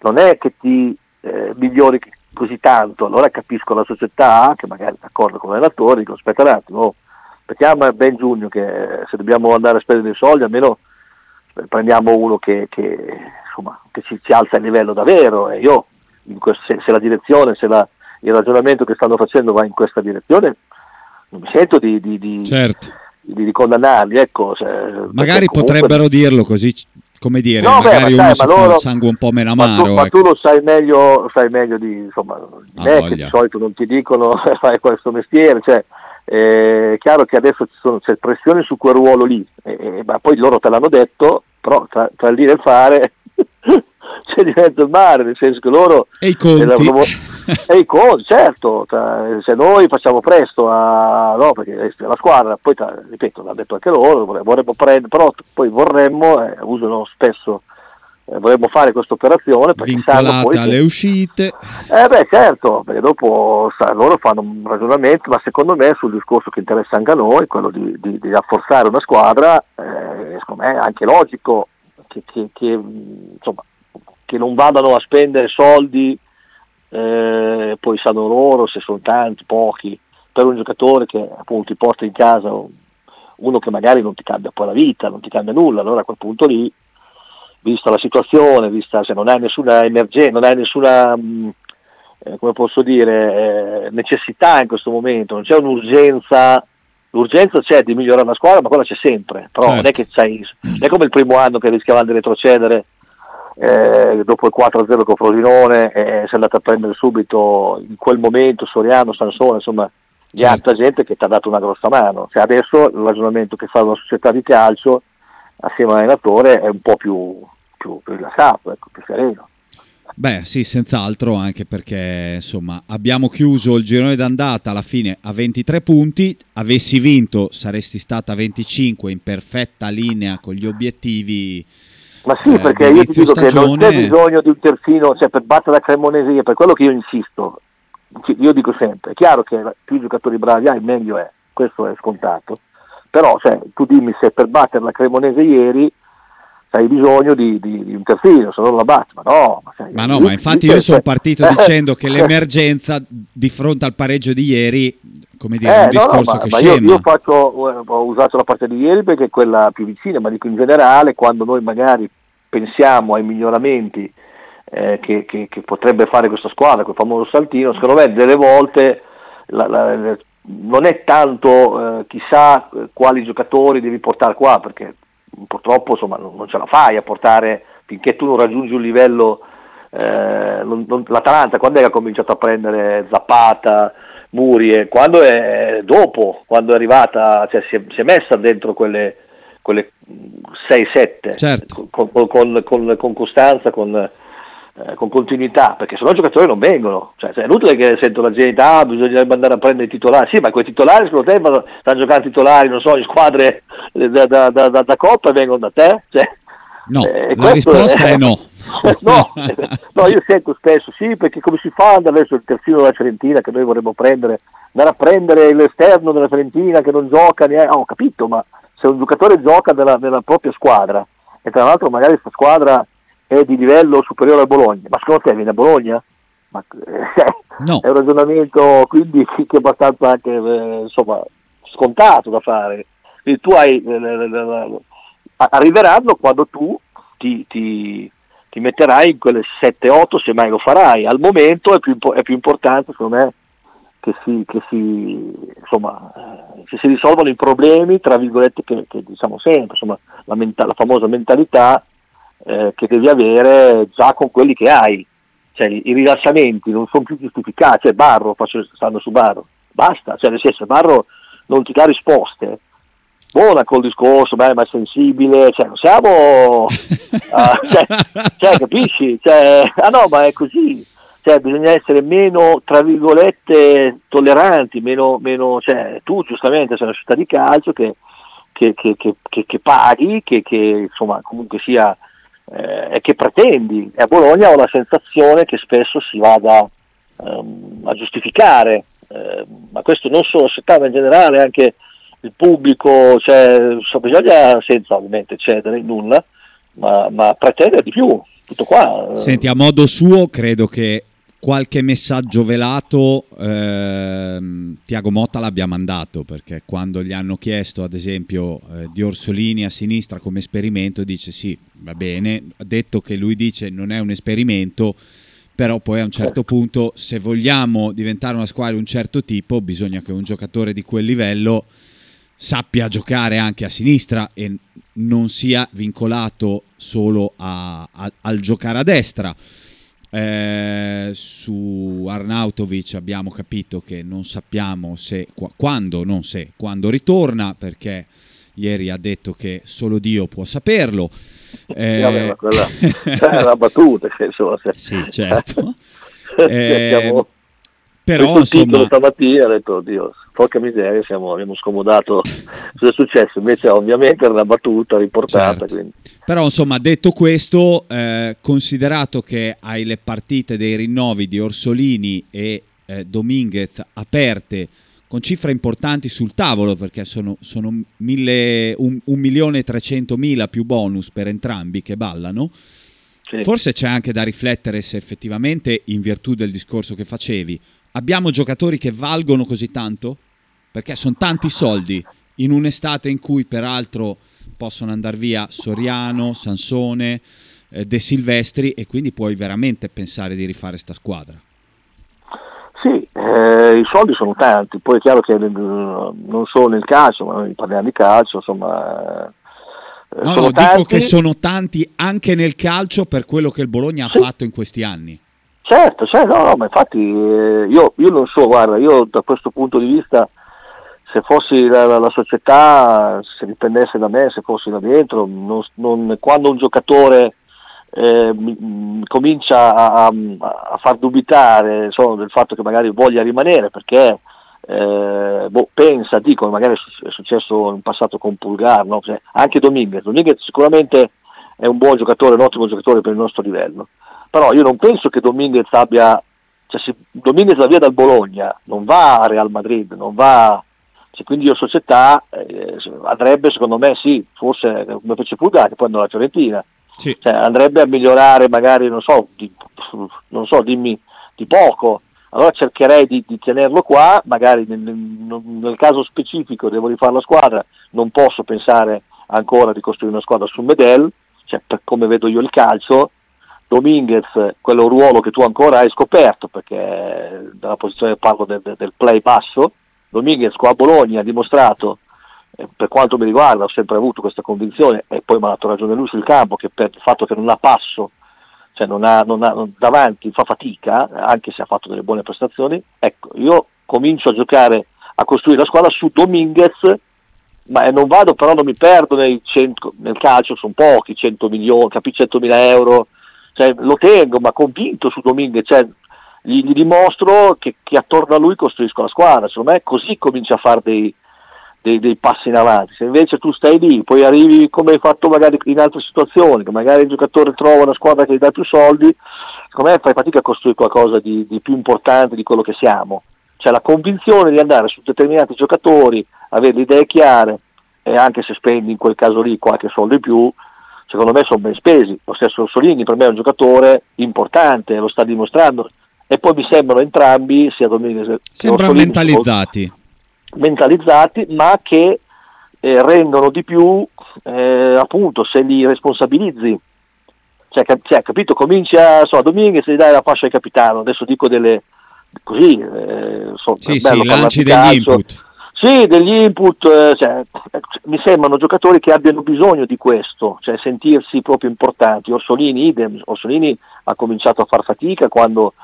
non è che ti eh, migliori così tanto, allora capisco la società che magari è d'accordo con l'allenatore, dico aspetta un attimo, aspettiamo Ben Giugno che se dobbiamo andare a spendere dei soldi almeno prendiamo uno che, che, insomma, che ci, ci, alza il livello davvero. E io se, se la direzione, se la, il ragionamento che stanno facendo va in questa direzione non mi sento di, di, di
certo
di, condannarli. Ecco, cioè,
magari potrebbero dirlo così, come dire, no, magari beh, uno sai, si loro, sangue un po' meno amaro.
Ma tu, ecco. ma tu lo sai meglio, sai meglio di, insomma, di me, che di solito non ti dicono [laughs] fai questo mestiere, cioè, è chiaro che adesso sono, c'è pressione su quel ruolo lì, e, ma poi loro te l'hanno detto, però tra, tra il dire e il fare [laughs] c'è di mezzo il mare, nel senso che loro...
E i conti. [laughs]
e i conti, certo, cioè, se noi facciamo presto a... no, perché la squadra, poi ripeto, l'ha detto anche loro, vorremmo prendere, però poi vorremmo, eh, usano spesso eh, vorremmo fare questa operazione
vincolata poi alle uscite
eh beh certo perché dopo sa, loro fanno un ragionamento ma secondo me sul discorso che interessa anche a noi quello di, di, di rafforzare una squadra eh, secondo me è anche logico che, che, che insomma che non vadano a spendere soldi, eh, poi sanno loro se sono tanti, pochi, per un giocatore che appunto ti porta in casa uno che magari non ti cambia poi la vita, non ti cambia nulla, allora a quel punto lì, vista la situazione, vista se non hai nessuna emergenza, non hai nessuna, mh, mm, eh, come posso dire, eh, necessità in questo momento, non c'è un'urgenza l'urgenza c'è di migliorare la squadra, ma quella c'è sempre, però certo. non è che c'hai, non è come il primo anno che rischiavamo di retrocedere eh, dopo il 4-0 con Frosinone eh, si è andato a prendere subito in quel momento Soriano, Sansone, insomma di certo. altra gente che ti ha dato una grossa mano. Cioè adesso il ragionamento che fa una società di calcio assieme all'allenatore è un po' più, più, più rilassato, ecco, più sereno.
Beh, sì, senz'altro, anche perché insomma abbiamo chiuso il girone d'andata alla fine a 23 punti. Avessi vinto, saresti stata a 25 in perfetta linea con gli obiettivi.
Ma sì, eh, perché io ti dico stagione... che non c'è bisogno di un terzino, cioè per battere la Cremonese, per quello che io insisto. Io dico sempre, è chiaro che più giocatori bravi hai, meglio è, questo è scontato. Però cioè, tu dimmi se per battere la Cremonese ieri hai bisogno di, di, di, un terzino, se non la batti, ma no. Ma, sai,
ma no, ma infatti io sono partito [laughs] dicendo che l'emergenza di fronte al pareggio di ieri, come dire, è un discorso
no, no,
che
ma,
scema.
Io, io faccio, ho usato la parte di ieri perché è quella più vicina, ma dico in generale, quando noi magari pensiamo ai miglioramenti eh, che, che, che, potrebbe fare questa squadra, quel famoso saltino, secondo me delle volte la, la, non è tanto eh, chissà quali giocatori devi portare qua, perché purtroppo insomma, non, non, ce la fai a portare finché tu non raggiungi un livello. Eh, non, non, L'Atalanta quando è che ha cominciato a prendere Zappata, Murie? Quando è dopo, quando è arrivata, cioè si è, si è messa dentro quelle, quelle 6-7
certo.
con, con, con, con, costanza, con, eh, con continuità, perché se no i giocatori non vengono. Cioè, è inutile che sento la gente, ah, bisogna andare a prendere i titolari. Sì, ma quei titolari secondo te stanno giocando titolari, non so, in squadre da, da, da, da Coppa e vengono da te? Cioè,
no, eh, la risposta è, è no. [laughs]
no, no, io sento spesso sì, perché come si fa andare adesso il terzino della Fiorentina che noi vorremmo prendere, andare a prendere l'esterno della Fiorentina che non gioca, neanche, oh, ho capito, ma se un giocatore gioca nella, nella propria squadra e tra l'altro magari questa squadra è di livello superiore a Bologna, ma secondo te viene a Bologna? Ma, eh, [laughs]
no.
È un ragionamento quindi che è abbastanza anche eh, insomma, scontato da fare. Quindi tu hai, eh, arriveranno quando tu ti, ti, ti metterai in quelle 7-8 se mai lo farai. Al momento è più, è più importante secondo me che si, che si, insomma, eh, che si risolvano i problemi, tra virgolette, che, che diciamo sempre, insomma, la, menta- la famosa mentalità eh, che devi avere già con quelli che hai. Cioè, i, i rilassamenti non sono più giustificati, cioè Barro, faccio, stanno su Barro, basta, cioè nel senso Barro non ti dà risposte, buona col discorso, beh, ma è sensibile, cioè non siamo, uh, [laughs] cioè, cioè, capisci? Cioè, ah no, ma è così, cioè, bisogna essere meno, tra virgolette, tolleranti, meno, meno cioè, tu giustamente sei una città di calcio che, che, che, che paghi, che, insomma comunque sia eh, che pretendi. E a Bologna ho la sensazione che spesso si vada ehm, a giustificare, eh, ma questo non solo la città, ma in generale anche il pubblico, cioè, so, bisogna, senza ovviamente cedere nulla, ma, ma pretendere di più. Tutto qua.
Senti, a modo suo credo che qualche messaggio velato ehm, Tiago Motta l'abbia mandato perché quando gli hanno chiesto ad esempio eh, di Orsolini a sinistra come esperimento dice sì va bene. Ha detto che lui dice non è un esperimento però poi a un certo punto se vogliamo diventare una squadra di un certo tipo bisogna che un giocatore di quel livello sappia giocare anche a sinistra e non sia vincolato solo a, a, al giocare a destra eh, su Arnautovic abbiamo capito che non sappiamo se, quando, non se, quando ritorna, perché ieri ha detto che solo Dio può saperlo. [laughs]
Eh, vabbè, quella è una battuta, [laughs] insomma.
Sì, certo. [laughs] eh, però insomma...
stamattina ha detto, Dio, porca miseria, siamo, abbiamo scomodato cosa è successo, invece ovviamente era una battuta riportata.
Certo. Però insomma, detto questo, eh, considerato che hai le partite dei rinnovi di Orsolini e eh, Dominguez aperte con cifre importanti sul tavolo perché sono, sono mille, un, un milione e trecentomila più bonus per entrambi che ballano. Sì. Forse c'è anche da riflettere se effettivamente, in virtù del discorso che facevi, abbiamo giocatori che valgono così tanto? perché sono tanti soldi in un'estate in cui peraltro possono andare via Soriano, Sansone, eh, De Silvestri e quindi puoi veramente pensare di rifare sta squadra.
Sì, eh, i soldi sono tanti, poi è chiaro che eh, non solo nel calcio, ma noi parliamo di calcio, insomma...
Eh, no, no, tanti. dico che sono tanti anche nel calcio per quello che il Bologna ha sì. fatto in questi anni.
Certo, cioè, no, no, ma infatti eh, io, io, non so, guarda, io da questo punto di vista, se fossi la, la, la società, se dipendesse da me, se fossi là dentro, non, non, quando un giocatore eh, mi, comincia a, a, a, far dubitare insomma, del fatto che magari voglia rimanere perché eh, boh, pensa, dico, magari è successo in passato con Pulgar, no? cioè, anche Dominguez, Dominguez sicuramente è un buon giocatore, un ottimo giocatore per il nostro livello, però io non penso che Dominguez abbia, cioè se Dominguez va via dal Bologna, non va a Real Madrid, non va, cioè, quindi io società eh, andrebbe secondo me sì, forse come fece Pulgar che poi andò alla Fiorentina, sì. cioè, andrebbe a migliorare magari, non so, di, non so dimmi, di poco, allora cercherei di, di tenerlo qua, magari nel, nel, caso specifico devo rifare la squadra, non posso pensare ancora di costruire una squadra su Medel, cioè per come vedo io il calcio, Dominguez, quello ruolo che tu ancora hai scoperto, perché dalla posizione parlo del, del play basso, Dominguez qua a Bologna ha dimostrato, eh, per quanto mi riguarda ho sempre avuto questa convinzione e poi mi ha dato ragione lui sul campo, che per il fatto che non ha passo cioè non ha, non ha, davanti fa fatica, anche se ha fatto delle buone prestazioni, ecco, io comincio a giocare, a costruire la squadra su Dominguez, ma non vado però, non mi perdo 100, nel calcio, sono pochi, 100 milioni, capi 100 mila euro, cioè, lo tengo, ma convinto su Dominguez, cioè, gli, gli, dimostro che, che, attorno a lui costruisco la squadra, secondo me così comincia a fare dei, dei, dei, passi in avanti. Se invece tu stai lì, poi arrivi come hai fatto magari in altre situazioni, che magari il giocatore trova una squadra che gli dà più soldi, secondo me fai fatica a costruire qualcosa di, di più importante di quello che siamo. Cioè la convinzione di andare su determinati giocatori, avere le idee chiare e anche se spendi in quel caso lì qualche soldo in più, secondo me sono ben spesi. Lo stesso Solini per me è un giocatore importante, lo sta dimostrando. E poi mi sembrano entrambi, sia Dominguez che
Sembrano mentalizzati.
mentalizzati ma che eh, rendono di più eh, appunto se li responsabilizzi. Cioè, cap- cioè capito? Comincia insomma Dominguez gli dai la fascia al capitano adesso dico delle così eh, so,
sì, sì, lanci degli input
sì, degli input, eh, cioè, mi sembrano giocatori che abbiano bisogno di questo, cioè sentirsi proprio importanti. Orsolini, idem, Orsolini ha cominciato a far fatica quando,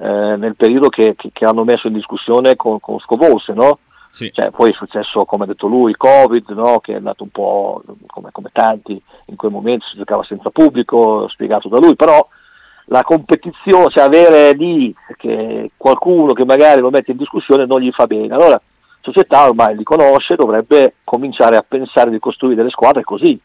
eh, nel periodo che, che, che, hanno messo in discussione con, con Scovolse, no? Sì. Cioè, poi è successo, come ha detto lui, il Covid, no? che è andato un po' come, come, tanti, in quel momento si giocava senza pubblico, spiegato da lui, però la competizione, cioè avere lì che qualcuno che magari lo mette in discussione non gli fa bene. Allora, società ormai li conosce, dovrebbe cominciare a pensare di costruire delle squadre così.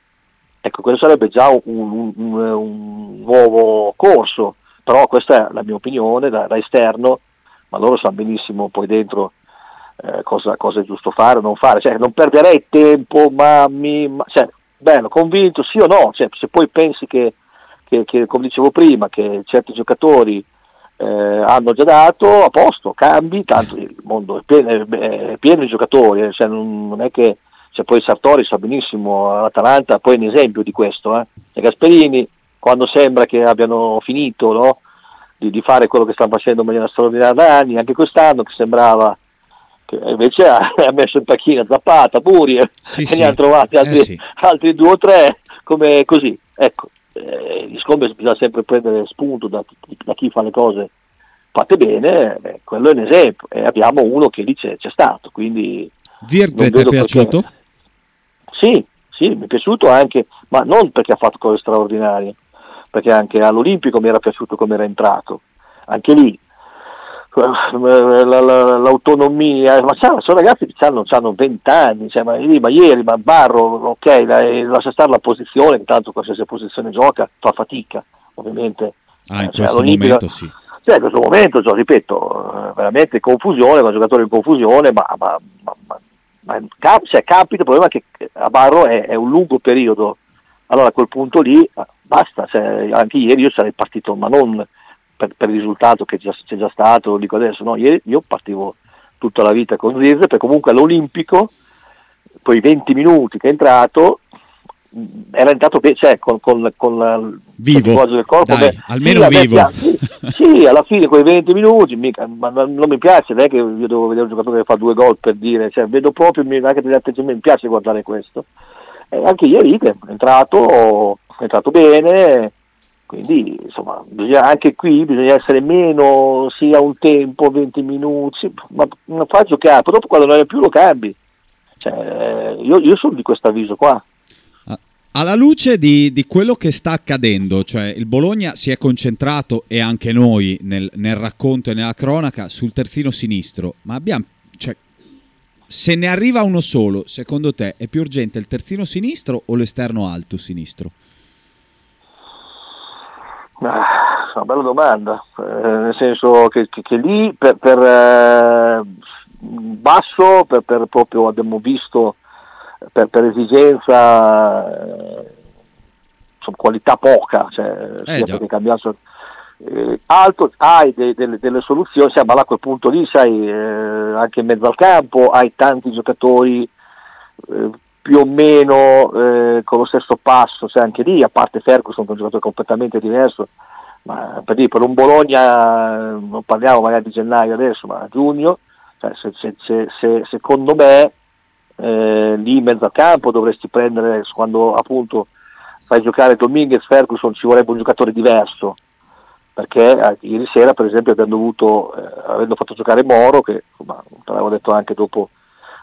Ecco, quello sarebbe già un, un, un, un nuovo corso, però questa è la mia opinione da, da esterno, ma loro sanno benissimo poi dentro eh, cosa, cosa, è giusto fare o non fare, cioè, non perderei tempo, ma, mi, ma cioè, bello, convinto sì o no, cioè, se poi pensi che, che, che, come dicevo prima, che certi giocatori eh, hanno già dato, a posto, cambi, tanto il mondo è pieno, è pieno di giocatori, eh, cioè, non, non, è che cioè, poi Sartori sa benissimo, l'Atalanta poi è un esempio di questo, eh. e Gasperini quando sembra che abbiano finito no, di, di, fare quello che stanno facendo in maniera straordinaria da anni, anche quest'anno che sembrava che invece ha, [laughs] ha, messo in panchina Zappata, Puri e sì, sì. ne ha trovati altri, eh, sì. altri, due o tre come così. Ecco, eh, siccome bisogna sempre prendere spunto da, da, chi fa le cose fatte bene, eh, quello è un esempio e abbiamo uno che lì c'è, c'è stato. Quindi
Virte ti è piaciuto?
Perché... Sì, sì, mi è piaciuto anche, ma non perché ha fatto cose straordinarie, perché anche all'Olimpico mi era piaciuto come era entrato. Anche lì l'autonomia, ma sono ragazzi che hanno, hanno 20 anni, cioè, ma, ma, ieri, ma Barro, ok, lascia stare la posizione, intanto qualsiasi posizione gioca, fa fatica, ovviamente.
Ah, in eh, cioè, questo momento sì.
Cioè, in questo momento, cioè, ripeto, veramente confusione, un giocatore in confusione, ma, ma, ma, ma cap- cioè, capita, il problema è che a Barro è, è, un lungo periodo, allora a quel punto lì basta, cioè, anche ieri io sarei partito, ma non per, per il risultato che già, c'è già stato, lo dico adesso, no? Ieri io partivo tutta la vita con Zirze, perché comunque all'Olimpico, poi 20 minuti che è entrato, era entrato cioè, con, con, con
vivo, del corpo, Dai, beh, almeno sì, vivo.
Sì, sì, alla fine quei 20 minuti, mica, ma non mi piace, non è che io devo vedere un giocatore che fa due gol per dire, cioè, vedo proprio anche degli atteggiamenti, mi piace guardare questo. E anche ieri è entrato, è entrato bene, Quindi insomma, bisogna, anche qui bisogna essere meno, sia un tempo, 20 minuti, ma non fa giocare, dopo quando non è più lo cambi. Cioè, io, io sono di questo avviso qua.
Alla luce di, di, quello che sta accadendo, cioè il Bologna si è concentrato e anche noi nel, nel racconto e nella cronaca sul terzino sinistro, ma abbiamo, cioè, se ne arriva uno solo, secondo te è più urgente il terzino sinistro o l'esterno alto sinistro?
Ah, una bella domanda, eh, nel senso che, che, che lì per, per eh, basso, per, per, proprio abbiamo visto per, per esigenza, eh, insomma, qualità poca, cioè,
Eh,
sia perché cambiato eh, alto, hai de- delle- delle soluzioni, sì, ma là a quel punto lì sai eh, anche in mezzo al campo hai tanti giocatori più o meno eh, con lo stesso passo, sai, anche lì, a parte Ferguson che è un giocatore completamente diverso, ma per, dire, per un Bologna, eh, non parliamo magari di gennaio adesso, ma a giugno, cioè, se- se- se- se- secondo me eh, lì in mezzo al campo dovresti prendere, quando appunto fai giocare Dominguez, Ferguson ci vorrebbe un giocatore diverso, perché eh, ieri sera per esempio abbiamo dovuto, eh, avendo fatto giocare Moro, che insomma, te l'avevo detto anche dopo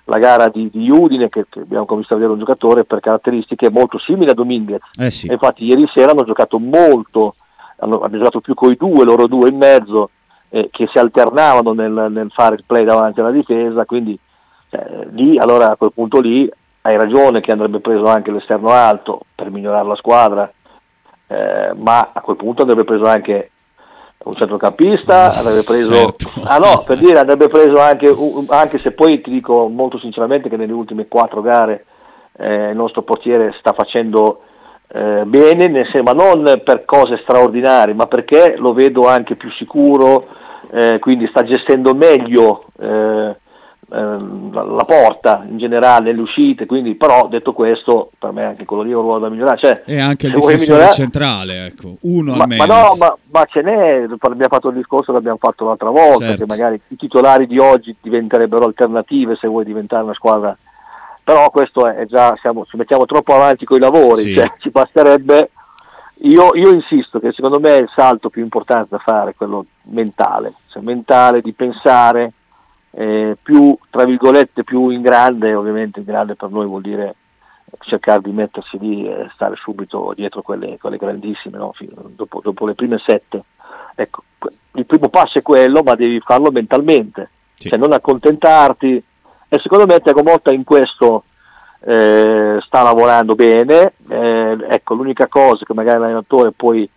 la gara di, di Udine, che, che abbiamo cominciato a vedere un giocatore per caratteristiche molto simili a Dominguez,
Eh sì.
infatti ieri sera hanno giocato molto, hanno, hanno giocato più coi due, loro due in mezzo, eh, che si alternavano nel, nel fare il play davanti alla difesa, quindi eh, lì allora a quel punto lì hai ragione che andrebbe preso anche l'esterno alto per migliorare la squadra, eh, ma a quel punto andrebbe preso anche un centrocampista, andrebbe preso...
Certo.
Ah no, per dire, andrebbe preso anche, anche se poi ti dico molto sinceramente che nelle ultime quattro gare eh, il nostro portiere sta facendo eh, bene, nel sen- ma non per cose straordinarie, ma perché lo vedo anche più sicuro, eh, quindi sta gestendo meglio eh, ehm, la, porta in generale, le uscite, quindi però detto questo, per me anche quello lì è un ruolo da migliorare. Cioè,
E anche il difensore
migliorare-
centrale, ecco, uno
ma,
almeno.
ma no, ma, ma ce n'è, abbiamo fatto il discorso che abbiamo fatto l'altra volta,
Certo.
che magari i titolari di oggi diventerebbero alternative se vuoi diventare una squadra, però questo è già, siamo, ci mettiamo troppo avanti con i lavori,
Sì.
cioè, ci basterebbe, io, io insisto che secondo me il salto più importante da fare è quello mentale, cioè mentale di pensare eh, più, tra virgolette, più in grande, ovviamente in grande per noi vuol dire cercare di mettersi lì e stare subito dietro quelle, quelle grandissime, no? Dopo, dopo le prime sette. Ecco, il primo passo è quello, ma devi farlo mentalmente,
Sì.
cioè non accontentarti. E secondo me Tiago Motta in questo eh, sta lavorando bene. Eh, ecco, l'unica cosa che magari l'allenatore poi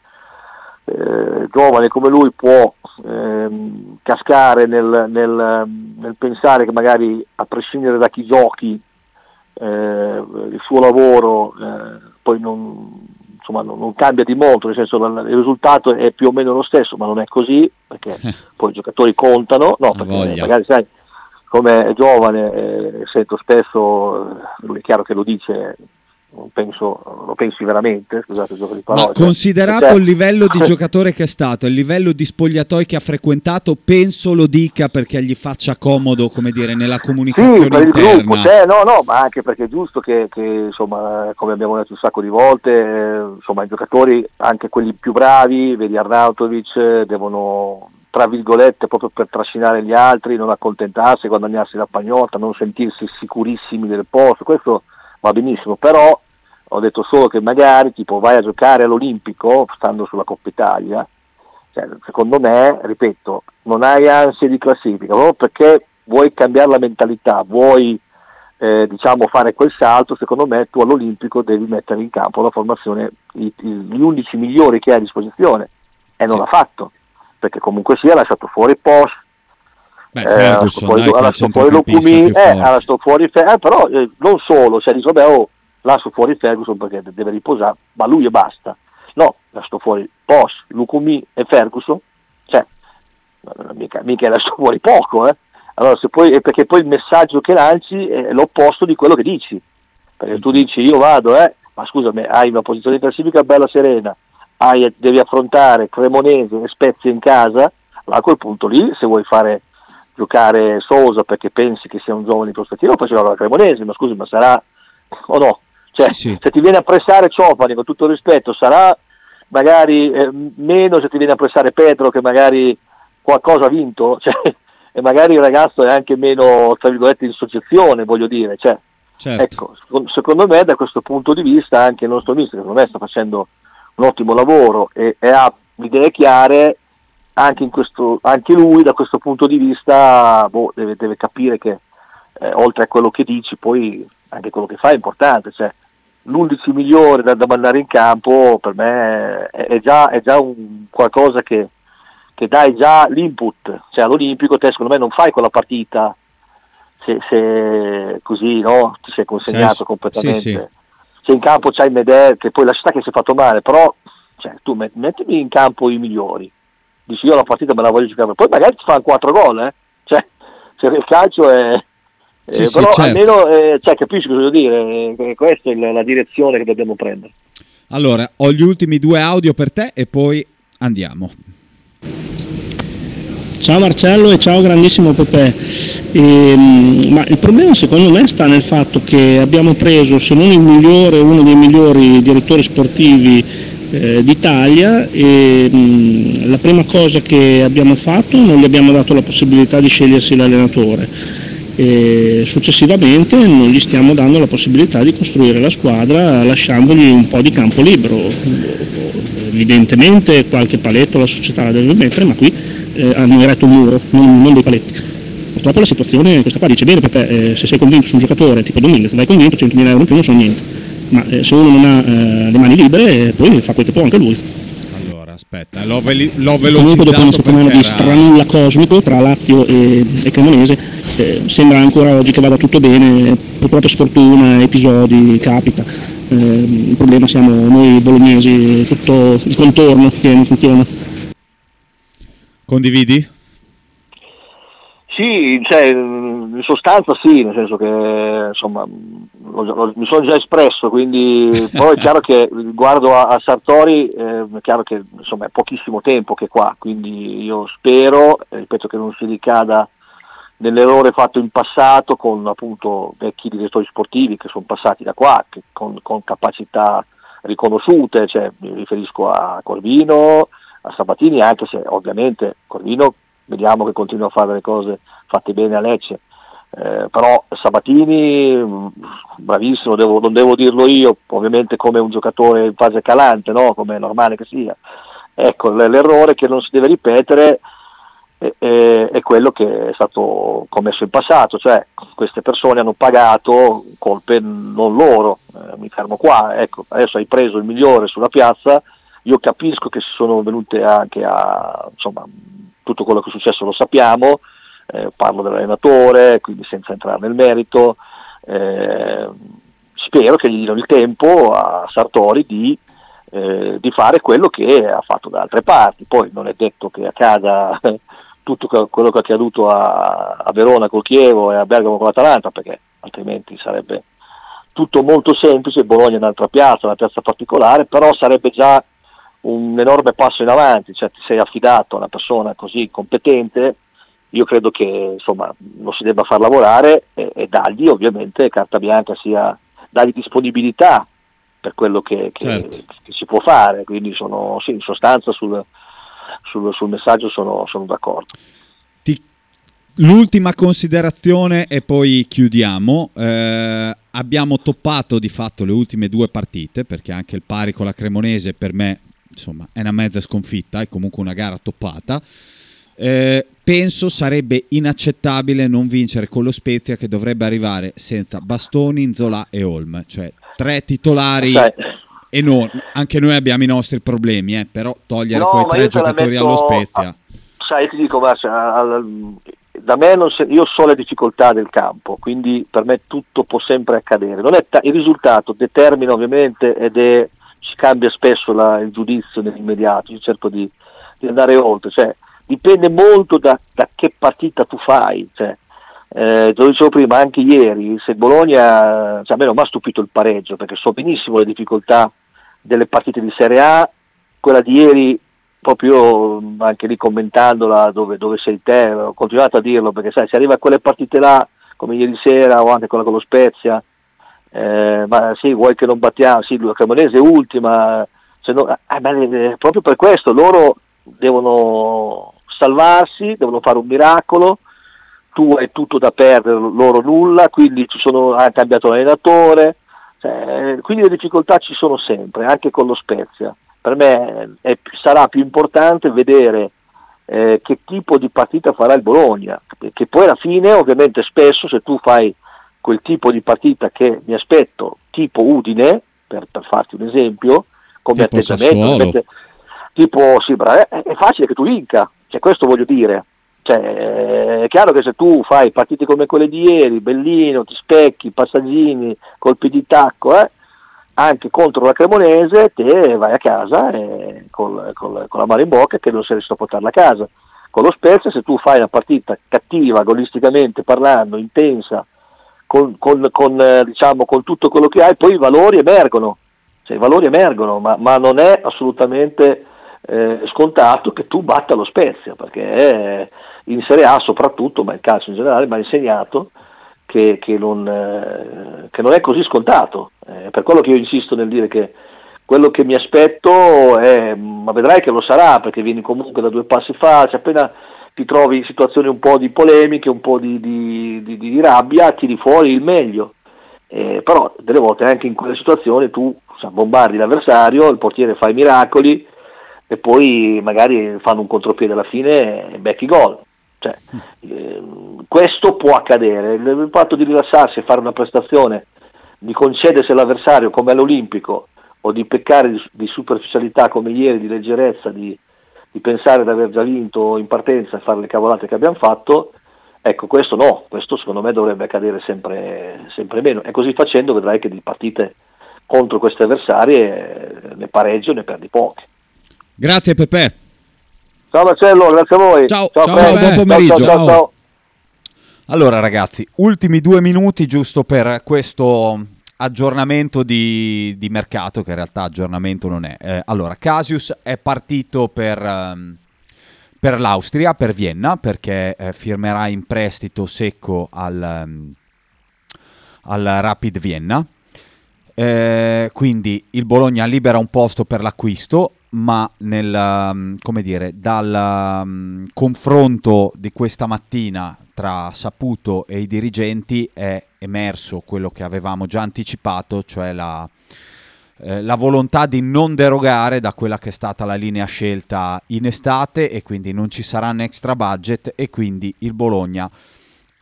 eh, giovane come lui può ehm, cascare nel, nel, nel pensare che magari a prescindere da chi giochi eh, il suo lavoro eh, poi non, insomma, non, non cambia di molto, nel senso il risultato è più o meno lo stesso, ma non è così, perché poi i giocatori contano, no, perché
voglia.
magari sai, come giovane, eh, sento spesso, eh, lui è chiaro che lo dice, penso, lo pensi veramente, scusate il gioco di parole.
Ma
cioè,
considerato
cioè-
il livello di [laughs] giocatore che è stato, il livello di spogliatoi che ha frequentato, penso lo dica perché gli faccia comodo, come dire, nella comunicazione
Sì, per il
interna.
gruppo, cioè, no, no, ma anche perché è giusto che, che, insomma, come abbiamo detto un sacco di volte, eh, insomma, i giocatori, anche quelli più bravi, vedi Arnautovic, eh, devono, tra virgolette, proprio per trascinare gli altri, non accontentarsi, guadagnarsi la pagnotta, non sentirsi sicurissimi del posto, questo va benissimo, però ho detto solo che magari tipo vai a giocare all'Olimpico, stando sulla Coppa Italia, cioè, secondo me, ripeto, non hai ansie di classifica, proprio perché vuoi cambiare la mentalità, vuoi eh, diciamo fare quel salto, secondo me tu all'Olimpico devi mettere in campo la formazione, i- i- gli 11 migliori che hai a disposizione. E non l'ha fatto, perché comunque sia ha lasciato fuori Post,
Beh,
eh,
Ferguson,
fuori,
dai,
fuori Locumi,
più
eh, ha lasciato fuori Fer- eh, però eh, non solo, cioè dici vabbè oh, lascio fuori Ferguson perché de- deve riposare, ma lui e basta. No, lascio fuori Post, Lukumi e Ferguson, cioè eh, mica, mica lascio fuori poco, eh. Allora, se poi, perché poi il messaggio che lanci è l'opposto di quello che dici. Perché tu dici io vado, eh, ma scusami, hai una posizione di classifica bella serena, hai- devi affrontare Cremonese e Spezia in casa, allora a quel punto lì se vuoi fare giocare Sosa perché pensi che sia un giovane in prospettiva, poi giocare la Cremonese, ma scusi, ma sarà o no? Cioè,
Sì,
se ti viene a pressare Ciopani con tutto il rispetto, sarà magari eh, meno se ti viene a pressare Pedro che magari qualcosa ha vinto, [laughs] cioè, e magari il ragazzo è anche meno, tra virgolette, in soggezione, voglio dire. Cioè,
Certo.
Ecco, secondo- me da questo punto di vista anche il nostro mister, secondo me sta facendo un ottimo lavoro e, e ha idee chiare, anche, in questo, anche lui da questo punto di vista boh, deve, deve capire che eh, oltre a quello che dici poi anche quello che fa è importante, cioè l'11 migliore da, da mandare in campo per me è, è già, è già un qualcosa che, che dai già l'input, cioè all'Olimpico te secondo me non fai quella partita se, se così no, ti sei consegnato
Sì,
completamente.
sì, sì.
Se in campo c'hai Medel, che poi la città che si è fatto male, però cioè, tu met- mettimi in campo i migliori, dici io la partita me la voglio giocare, poi magari ti fanno 4 gol, eh? cioè, cioè, il calcio è...
Sì,
eh,
sì,
però
certo.
almeno eh, cioè, capisci cosa voglio dire, eh, questa è la, la direzione che dobbiamo prendere.
Allora, ho gli ultimi due audio per te e poi andiamo.
Ciao Marcello e ciao grandissimo Pepe. Ehm, ma il problema secondo me sta nel fatto che abbiamo preso, se non il migliore, uno dei migliori direttori sportivi eh, d'Italia e mh, la prima cosa che abbiamo fatto non gli abbiamo dato la possibilità di scegliersi l'allenatore. E successivamente non gli stiamo dando la possibilità di costruire la squadra lasciandogli un po' di campo libero. Evidentemente qualche paletto la società la deve mettere, ma qui eh, hanno eretto un muro, non, non dei paletti. Purtroppo la situazione è questa qua, dice bene Pepe, eh, se sei convinto su un giocatore tipo Dominguez, vai convinto, 100.000 euro in più non sono niente, ma eh, se uno non ha eh, le mani libere poi fa quel che può anche lui.
Allora, aspetta, l'ho, veli- l'ho
Comunque dopo una
velocizzato
settimana di stranulla cosmico tra Lazio e, e Cremonese, eh, sembra ancora oggi che vada tutto bene, purtroppo per sfortuna, episodi, capita. Eh, il problema siamo noi bolognesi, tutto il contorno che non funziona.
Condividi?
Sì, cioè, in sostanza sì, nel senso che insomma, già- l'ho- mi sono già espresso, quindi [laughs] poi è chiaro che riguardo a, a Sartori eh, è chiaro che insomma, è pochissimo tempo che è qua, quindi io spero, ripeto che non si ricada nell'errore fatto in passato con appunto vecchi direttori sportivi che sono passati da qua, che con, con capacità riconosciute, cioè, mi riferisco a Corvino, a Sabatini, anche se ovviamente Corvino vediamo che continua a fare le cose fatte bene a Lecce. Eh, però Sabatini, mh, bravissimo, devo- non devo dirlo io, ovviamente come un giocatore in fase calante, no? come è normale che sia. Ecco, l'errore che non si deve ripetere è, è- è quello che è stato commesso in passato, cioè queste persone hanno pagato colpe non loro, Eh, mi fermo qua, ecco, adesso hai preso il migliore sulla piazza, io capisco che si sono venute anche a, insomma, tutto quello che è successo lo sappiamo, eh, parlo dell'allenatore, quindi senza entrare nel merito, eh, spero che gli diano il tempo a Sartori di, eh, di fare quello che ha fatto da altre parti, poi non è detto che accada [laughs] tutto que- quello che è accaduto a, a Verona col Chievo e a Bergamo con l'Atalanta, perché altrimenti sarebbe tutto molto semplice, Bologna è un'altra piazza, una piazza particolare, però sarebbe già un enorme passo in avanti, cioè ti sei affidato a una persona così competente, io credo che insomma lo si debba far lavorare e, e dargli ovviamente carta bianca sia dargli disponibilità per quello che, che-
Certo.
che si può fare, quindi sono sì, in sostanza sul, sul- sul messaggio sono, sono d'accordo.
Ti- L'ultima considerazione e poi chiudiamo. Eh, abbiamo toppato di fatto le ultime due partite perché anche il pari con la Cremonese per me insomma, è una mezza sconfitta, è comunque una gara toppata. Eh, penso sarebbe inaccettabile non vincere con lo Spezia che dovrebbe arrivare senza Bastoni, Nzola e Olm, cioè tre titolari enormi. Anche noi abbiamo i nostri problemi, eh, però togliere
No,
quei tre giocatori
metto
allo Spezia.
sai, ti dico, Marcia, da me non se- io so le difficoltà del campo, quindi per me tutto può sempre accadere. Ta- il risultato determina ovviamente ed è, si cambia spesso la- il giudizio nell'immediato, io cerco di, di andare oltre, cioè, dipende molto da, da che partita tu fai. Cioè, eh, te lo dicevo prima, anche ieri, se Bologna, cioè, a me non mi ha stupito il pareggio, perché so benissimo le difficoltà delle partite di Serie A, quella di ieri proprio anche lì commentandola dove, dove sei te, ho continuato a dirlo perché sai, si arriva a quelle partite là come ieri sera o anche quella con lo Spezia, eh, ma sì, vuoi che non battiamo, sì, la Cremonese è ultima, Se no- eh, beh, eh, proprio per questo loro devono salvarsi, devono fare un miracolo, tu hai tutto da perdere, loro nulla, quindi ci sono, ha cambiato l'allenatore, cioè, quindi le difficoltà ci sono sempre, anche con lo Spezia. Per me è- sarà più importante vedere eh, che tipo di partita farà il Bologna, che poi alla fine ovviamente spesso se tu fai quel tipo di partita che mi aspetto, tipo Udine, per, per farti un esempio, come
Tipo
atteggiamento, tipo sì, bra- è, è facile che tu vinca, cioè, questo voglio dire. Cioè, è chiaro che se tu fai partite come quelle di ieri, bellino, ti specchi, passaggini, colpi di tacco, eh, anche contro la Cremonese, te vai a casa e col- col- con la mano in bocca che non sei riuscito a portarla a casa. Con lo Spezia, se tu fai una partita cattiva, agonisticamente parlando, intensa, con, con- con, eh, diciamo, con tutto quello che hai, poi i valori emergono, cioè, i valori emergono, ma, ma non è assolutamente eh, scontato che tu batta lo Spezia, perché in Serie A soprattutto, ma il calcio in generale, mi ha insegnato che, che non, eh, che non è così scontato. Eh, per quello che io insisto nel dire che quello che mi aspetto è, ma vedrai che lo sarà, perché vieni comunque da due passi falsi, appena ti trovi in situazioni un po' di polemiche, un po' di, di- di- di rabbia, tiri fuori il meglio. Eh, però delle volte anche in quelle situazioni tu sa, bombardi l'avversario, il portiere fa i miracoli e poi magari fanno un contropiede alla fine e becchi gol. Cioè, ehm, questo può accadere, il, fatto di rilassarsi e fare una prestazione, di concedersi all'avversario come all'Olimpico o di peccare di, di superficialità come ieri, di leggerezza, di, di pensare di aver già vinto in partenza e fare le cavolate che abbiamo fatto, ecco questo no, questo secondo me dovrebbe accadere sempre, sempre meno e così facendo vedrai che di partite contro questi avversari eh, ne pareggio ne perdi poche.
Grazie Pepe.
Ciao Marcello, grazie a voi.
Ciao,
ciao,
ciao,
Fred.
buon pomeriggio.
Ciao, ciao,
Ciao.
ciao.
Allora ragazzi, ultimi due minuti giusto per questo aggiornamento di, di mercato, che in realtà aggiornamento non è. Eh, allora, Casius è partito per, ehm, per l'Austria, per Vienna, perché eh, firmerà in prestito secco al, ehm, al Rapid Vienna. Eh, quindi il Bologna libera un posto per l'acquisto, ma nel, um, come dire, dal um, confronto di questa mattina tra Saputo e i dirigenti è emerso quello che avevamo già anticipato, cioè la, eh, la volontà di non derogare da quella che è stata la linea scelta in estate e quindi non ci sarà un extra budget e quindi il Bologna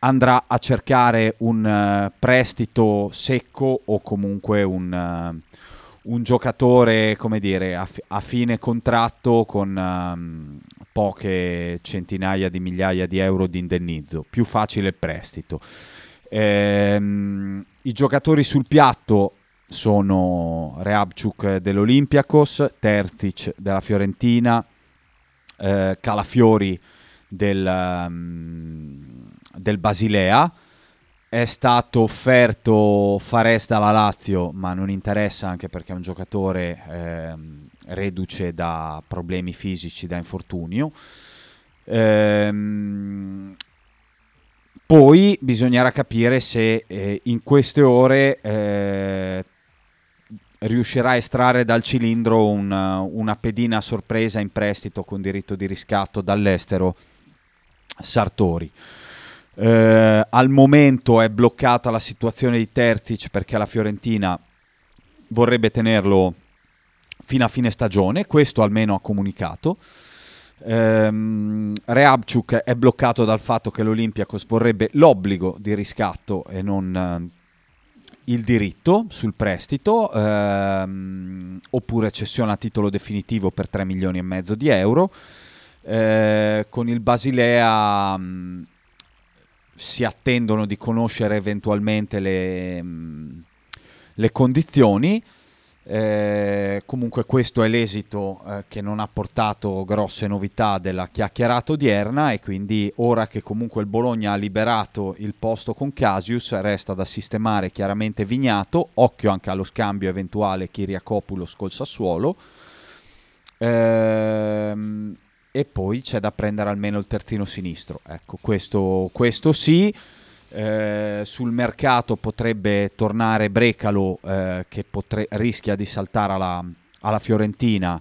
andrà a cercare un eh, prestito secco o comunque un, eh, un giocatore, come dire, a, fi- a fine contratto con ehm, poche centinaia di migliaia di euro di indennizzo. Più facile il prestito. Ehm, I giocatori sul piatto sono Reabciuk dell'Olympiakos, Terzic della Fiorentina, eh, Calafiori del, ehm, del Basilea. È stato offerto Fares dalla Lazio, ma non interessa anche perché è un giocatore ehm, reduce da problemi fisici, da infortunio. Ehm, poi bisognerà capire se eh, in queste ore eh, riuscirà a estrarre dal cilindro un- una pedina a sorpresa in prestito con diritto di riscatto dall'estero Sartori. Eh, al momento è bloccata la situazione di Terzic perché la Fiorentina vorrebbe tenerlo fino a fine stagione, questo almeno ha comunicato. Ehm, Reabciuk è bloccato dal fatto che l'Olympiakos vorrebbe l'obbligo di riscatto e non eh, il diritto sul prestito, ehm, oppure cessione a titolo definitivo per 3 milioni e mezzo di euro. Eh, con il Basilea mh, si attendono di conoscere eventualmente le, mh, le condizioni. Eh, comunque questo è l'esito eh, che non ha portato grosse novità della chiacchierata odierna e quindi ora che comunque il Bologna ha liberato il posto con Casius resta da sistemare chiaramente Vignato, occhio anche allo scambio eventuale Kiriakopoulos col Sassuolo Ehm, e poi c'è da prendere almeno il terzino sinistro, ecco questo, questo sì. Eh, sul mercato potrebbe tornare Brecalo eh, che potre- rischia di saltare alla, alla Fiorentina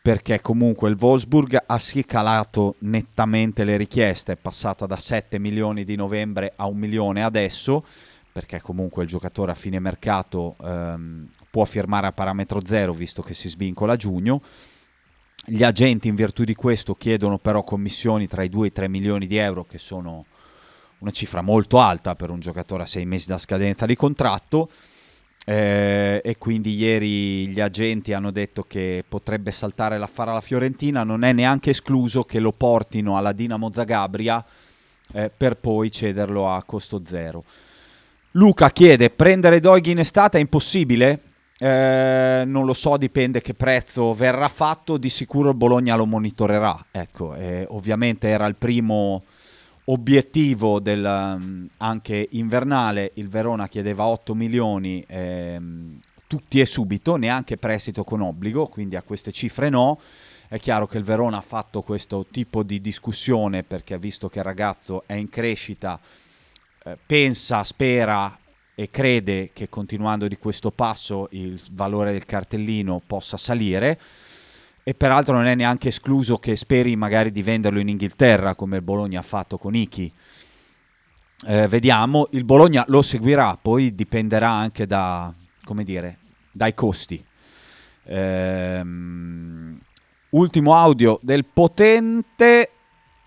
perché comunque il Wolfsburg ha sì calato nettamente le richieste, è passata da 7 milioni di novembre a 1 milione adesso, perché comunque il giocatore a fine mercato ehm, può firmare a parametro zero visto che si svincola a giugno. Gli agenti in virtù di questo chiedono però commissioni tra i 2 e i 3 milioni di euro, che sono una cifra molto alta per un giocatore a 6 mesi da scadenza di contratto eh, e quindi ieri gli agenti hanno detto che potrebbe saltare l'affare alla Fiorentina, non è neanche escluso che lo portino alla Dinamo Zagabria eh, per poi cederlo a costo zero. Luca chiede, prendere Doig in estate è impossibile? Eh, non lo so, dipende che prezzo verrà fatto, di sicuro il Bologna lo monitorerà. Ecco, eh, ovviamente era il primo obiettivo del, um, anche invernale, il Verona chiedeva 8 milioni ehm, tutti e subito, neanche prestito con obbligo, quindi a queste cifre no. È chiaro che il Verona ha fatto questo tipo di discussione perché ha visto che il ragazzo è in crescita, eh, pensa, spera e crede che continuando di questo passo il valore del cartellino possa salire e peraltro non è neanche escluso che speri magari di venderlo in Inghilterra come il Bologna ha fatto con Iki. Eh, vediamo, il Bologna lo seguirà, poi dipenderà anche da, dire, dai costi. Ehm, ultimo audio del potente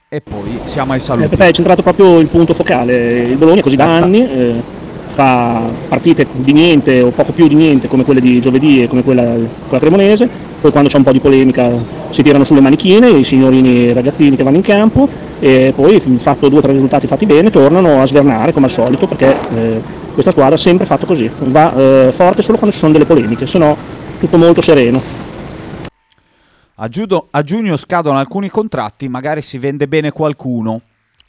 e poi siamo ai saluti.
Eh, hai centrato proprio il punto focale, il Bologna così da anni. Eh fa partite di niente o poco più di niente come quelle di giovedì e come quella con la Cremonese, poi quando c'è un po' di polemica si tirano sulle manichine i signorini e i ragazzini che vanno in campo e poi fatto due o tre risultati fatti bene tornano a svernare come al solito perché eh, questa squadra ha sempre fatto così, va eh, forte solo quando ci sono delle polemiche, se no tutto molto sereno.
A, giugno scadono alcuni contratti, magari si vende bene qualcuno,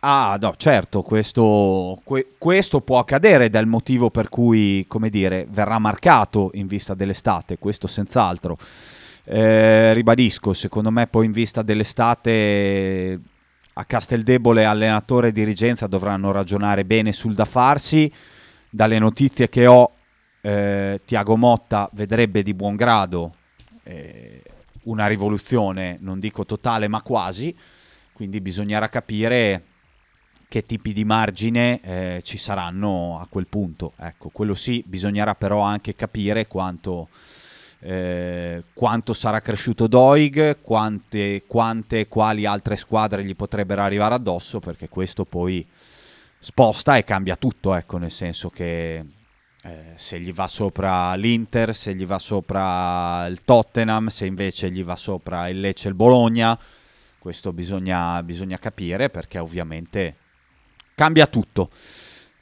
Ah, no, certo, questo, que, questo, può accadere dal motivo per cui, come dire, verrà marcato in vista dell'estate, questo senz'altro. Eh, ribadisco, secondo me poi in vista dell'estate a Casteldebole allenatore e dirigenza dovranno ragionare bene sul da farsi. Dalle notizie che ho, eh, Tiago Motta vedrebbe di buon grado eh, una rivoluzione, non dico totale, ma quasi. Quindi bisognerà capire che tipi di margine eh, ci saranno a quel punto. Ecco, quello sì, bisognerà però anche capire quanto, eh, quanto sarà cresciuto Doig, quante, quante quali altre squadre gli potrebbero arrivare addosso, perché questo poi sposta e cambia tutto, ecco, nel senso che eh, se gli va sopra l'Inter, se gli va sopra il Tottenham, se invece gli va sopra il Lecce e il Bologna, questo bisogna, bisogna capire perché ovviamente cambia tutto.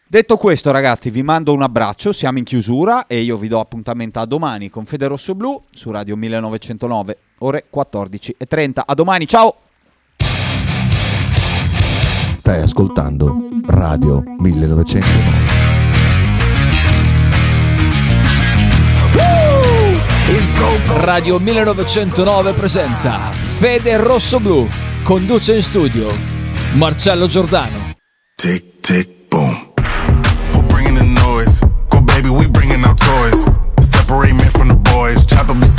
Detto questo, ragazzi, vi mando un abbraccio. Siamo in chiusura e io vi do appuntamento a domani con Fede Rosso Blu su Radio 1909, ore 14.30. A domani, ciao!
Stai ascoltando Radio 1909.
Radio 1909 presenta Fede Rosso Blu. Conduce in studio Marcello Giordano.
Tick, tick, boom. We're bringing the noise? Go, baby, we bringing our toys. Separate men from the boys. Chopper be singing.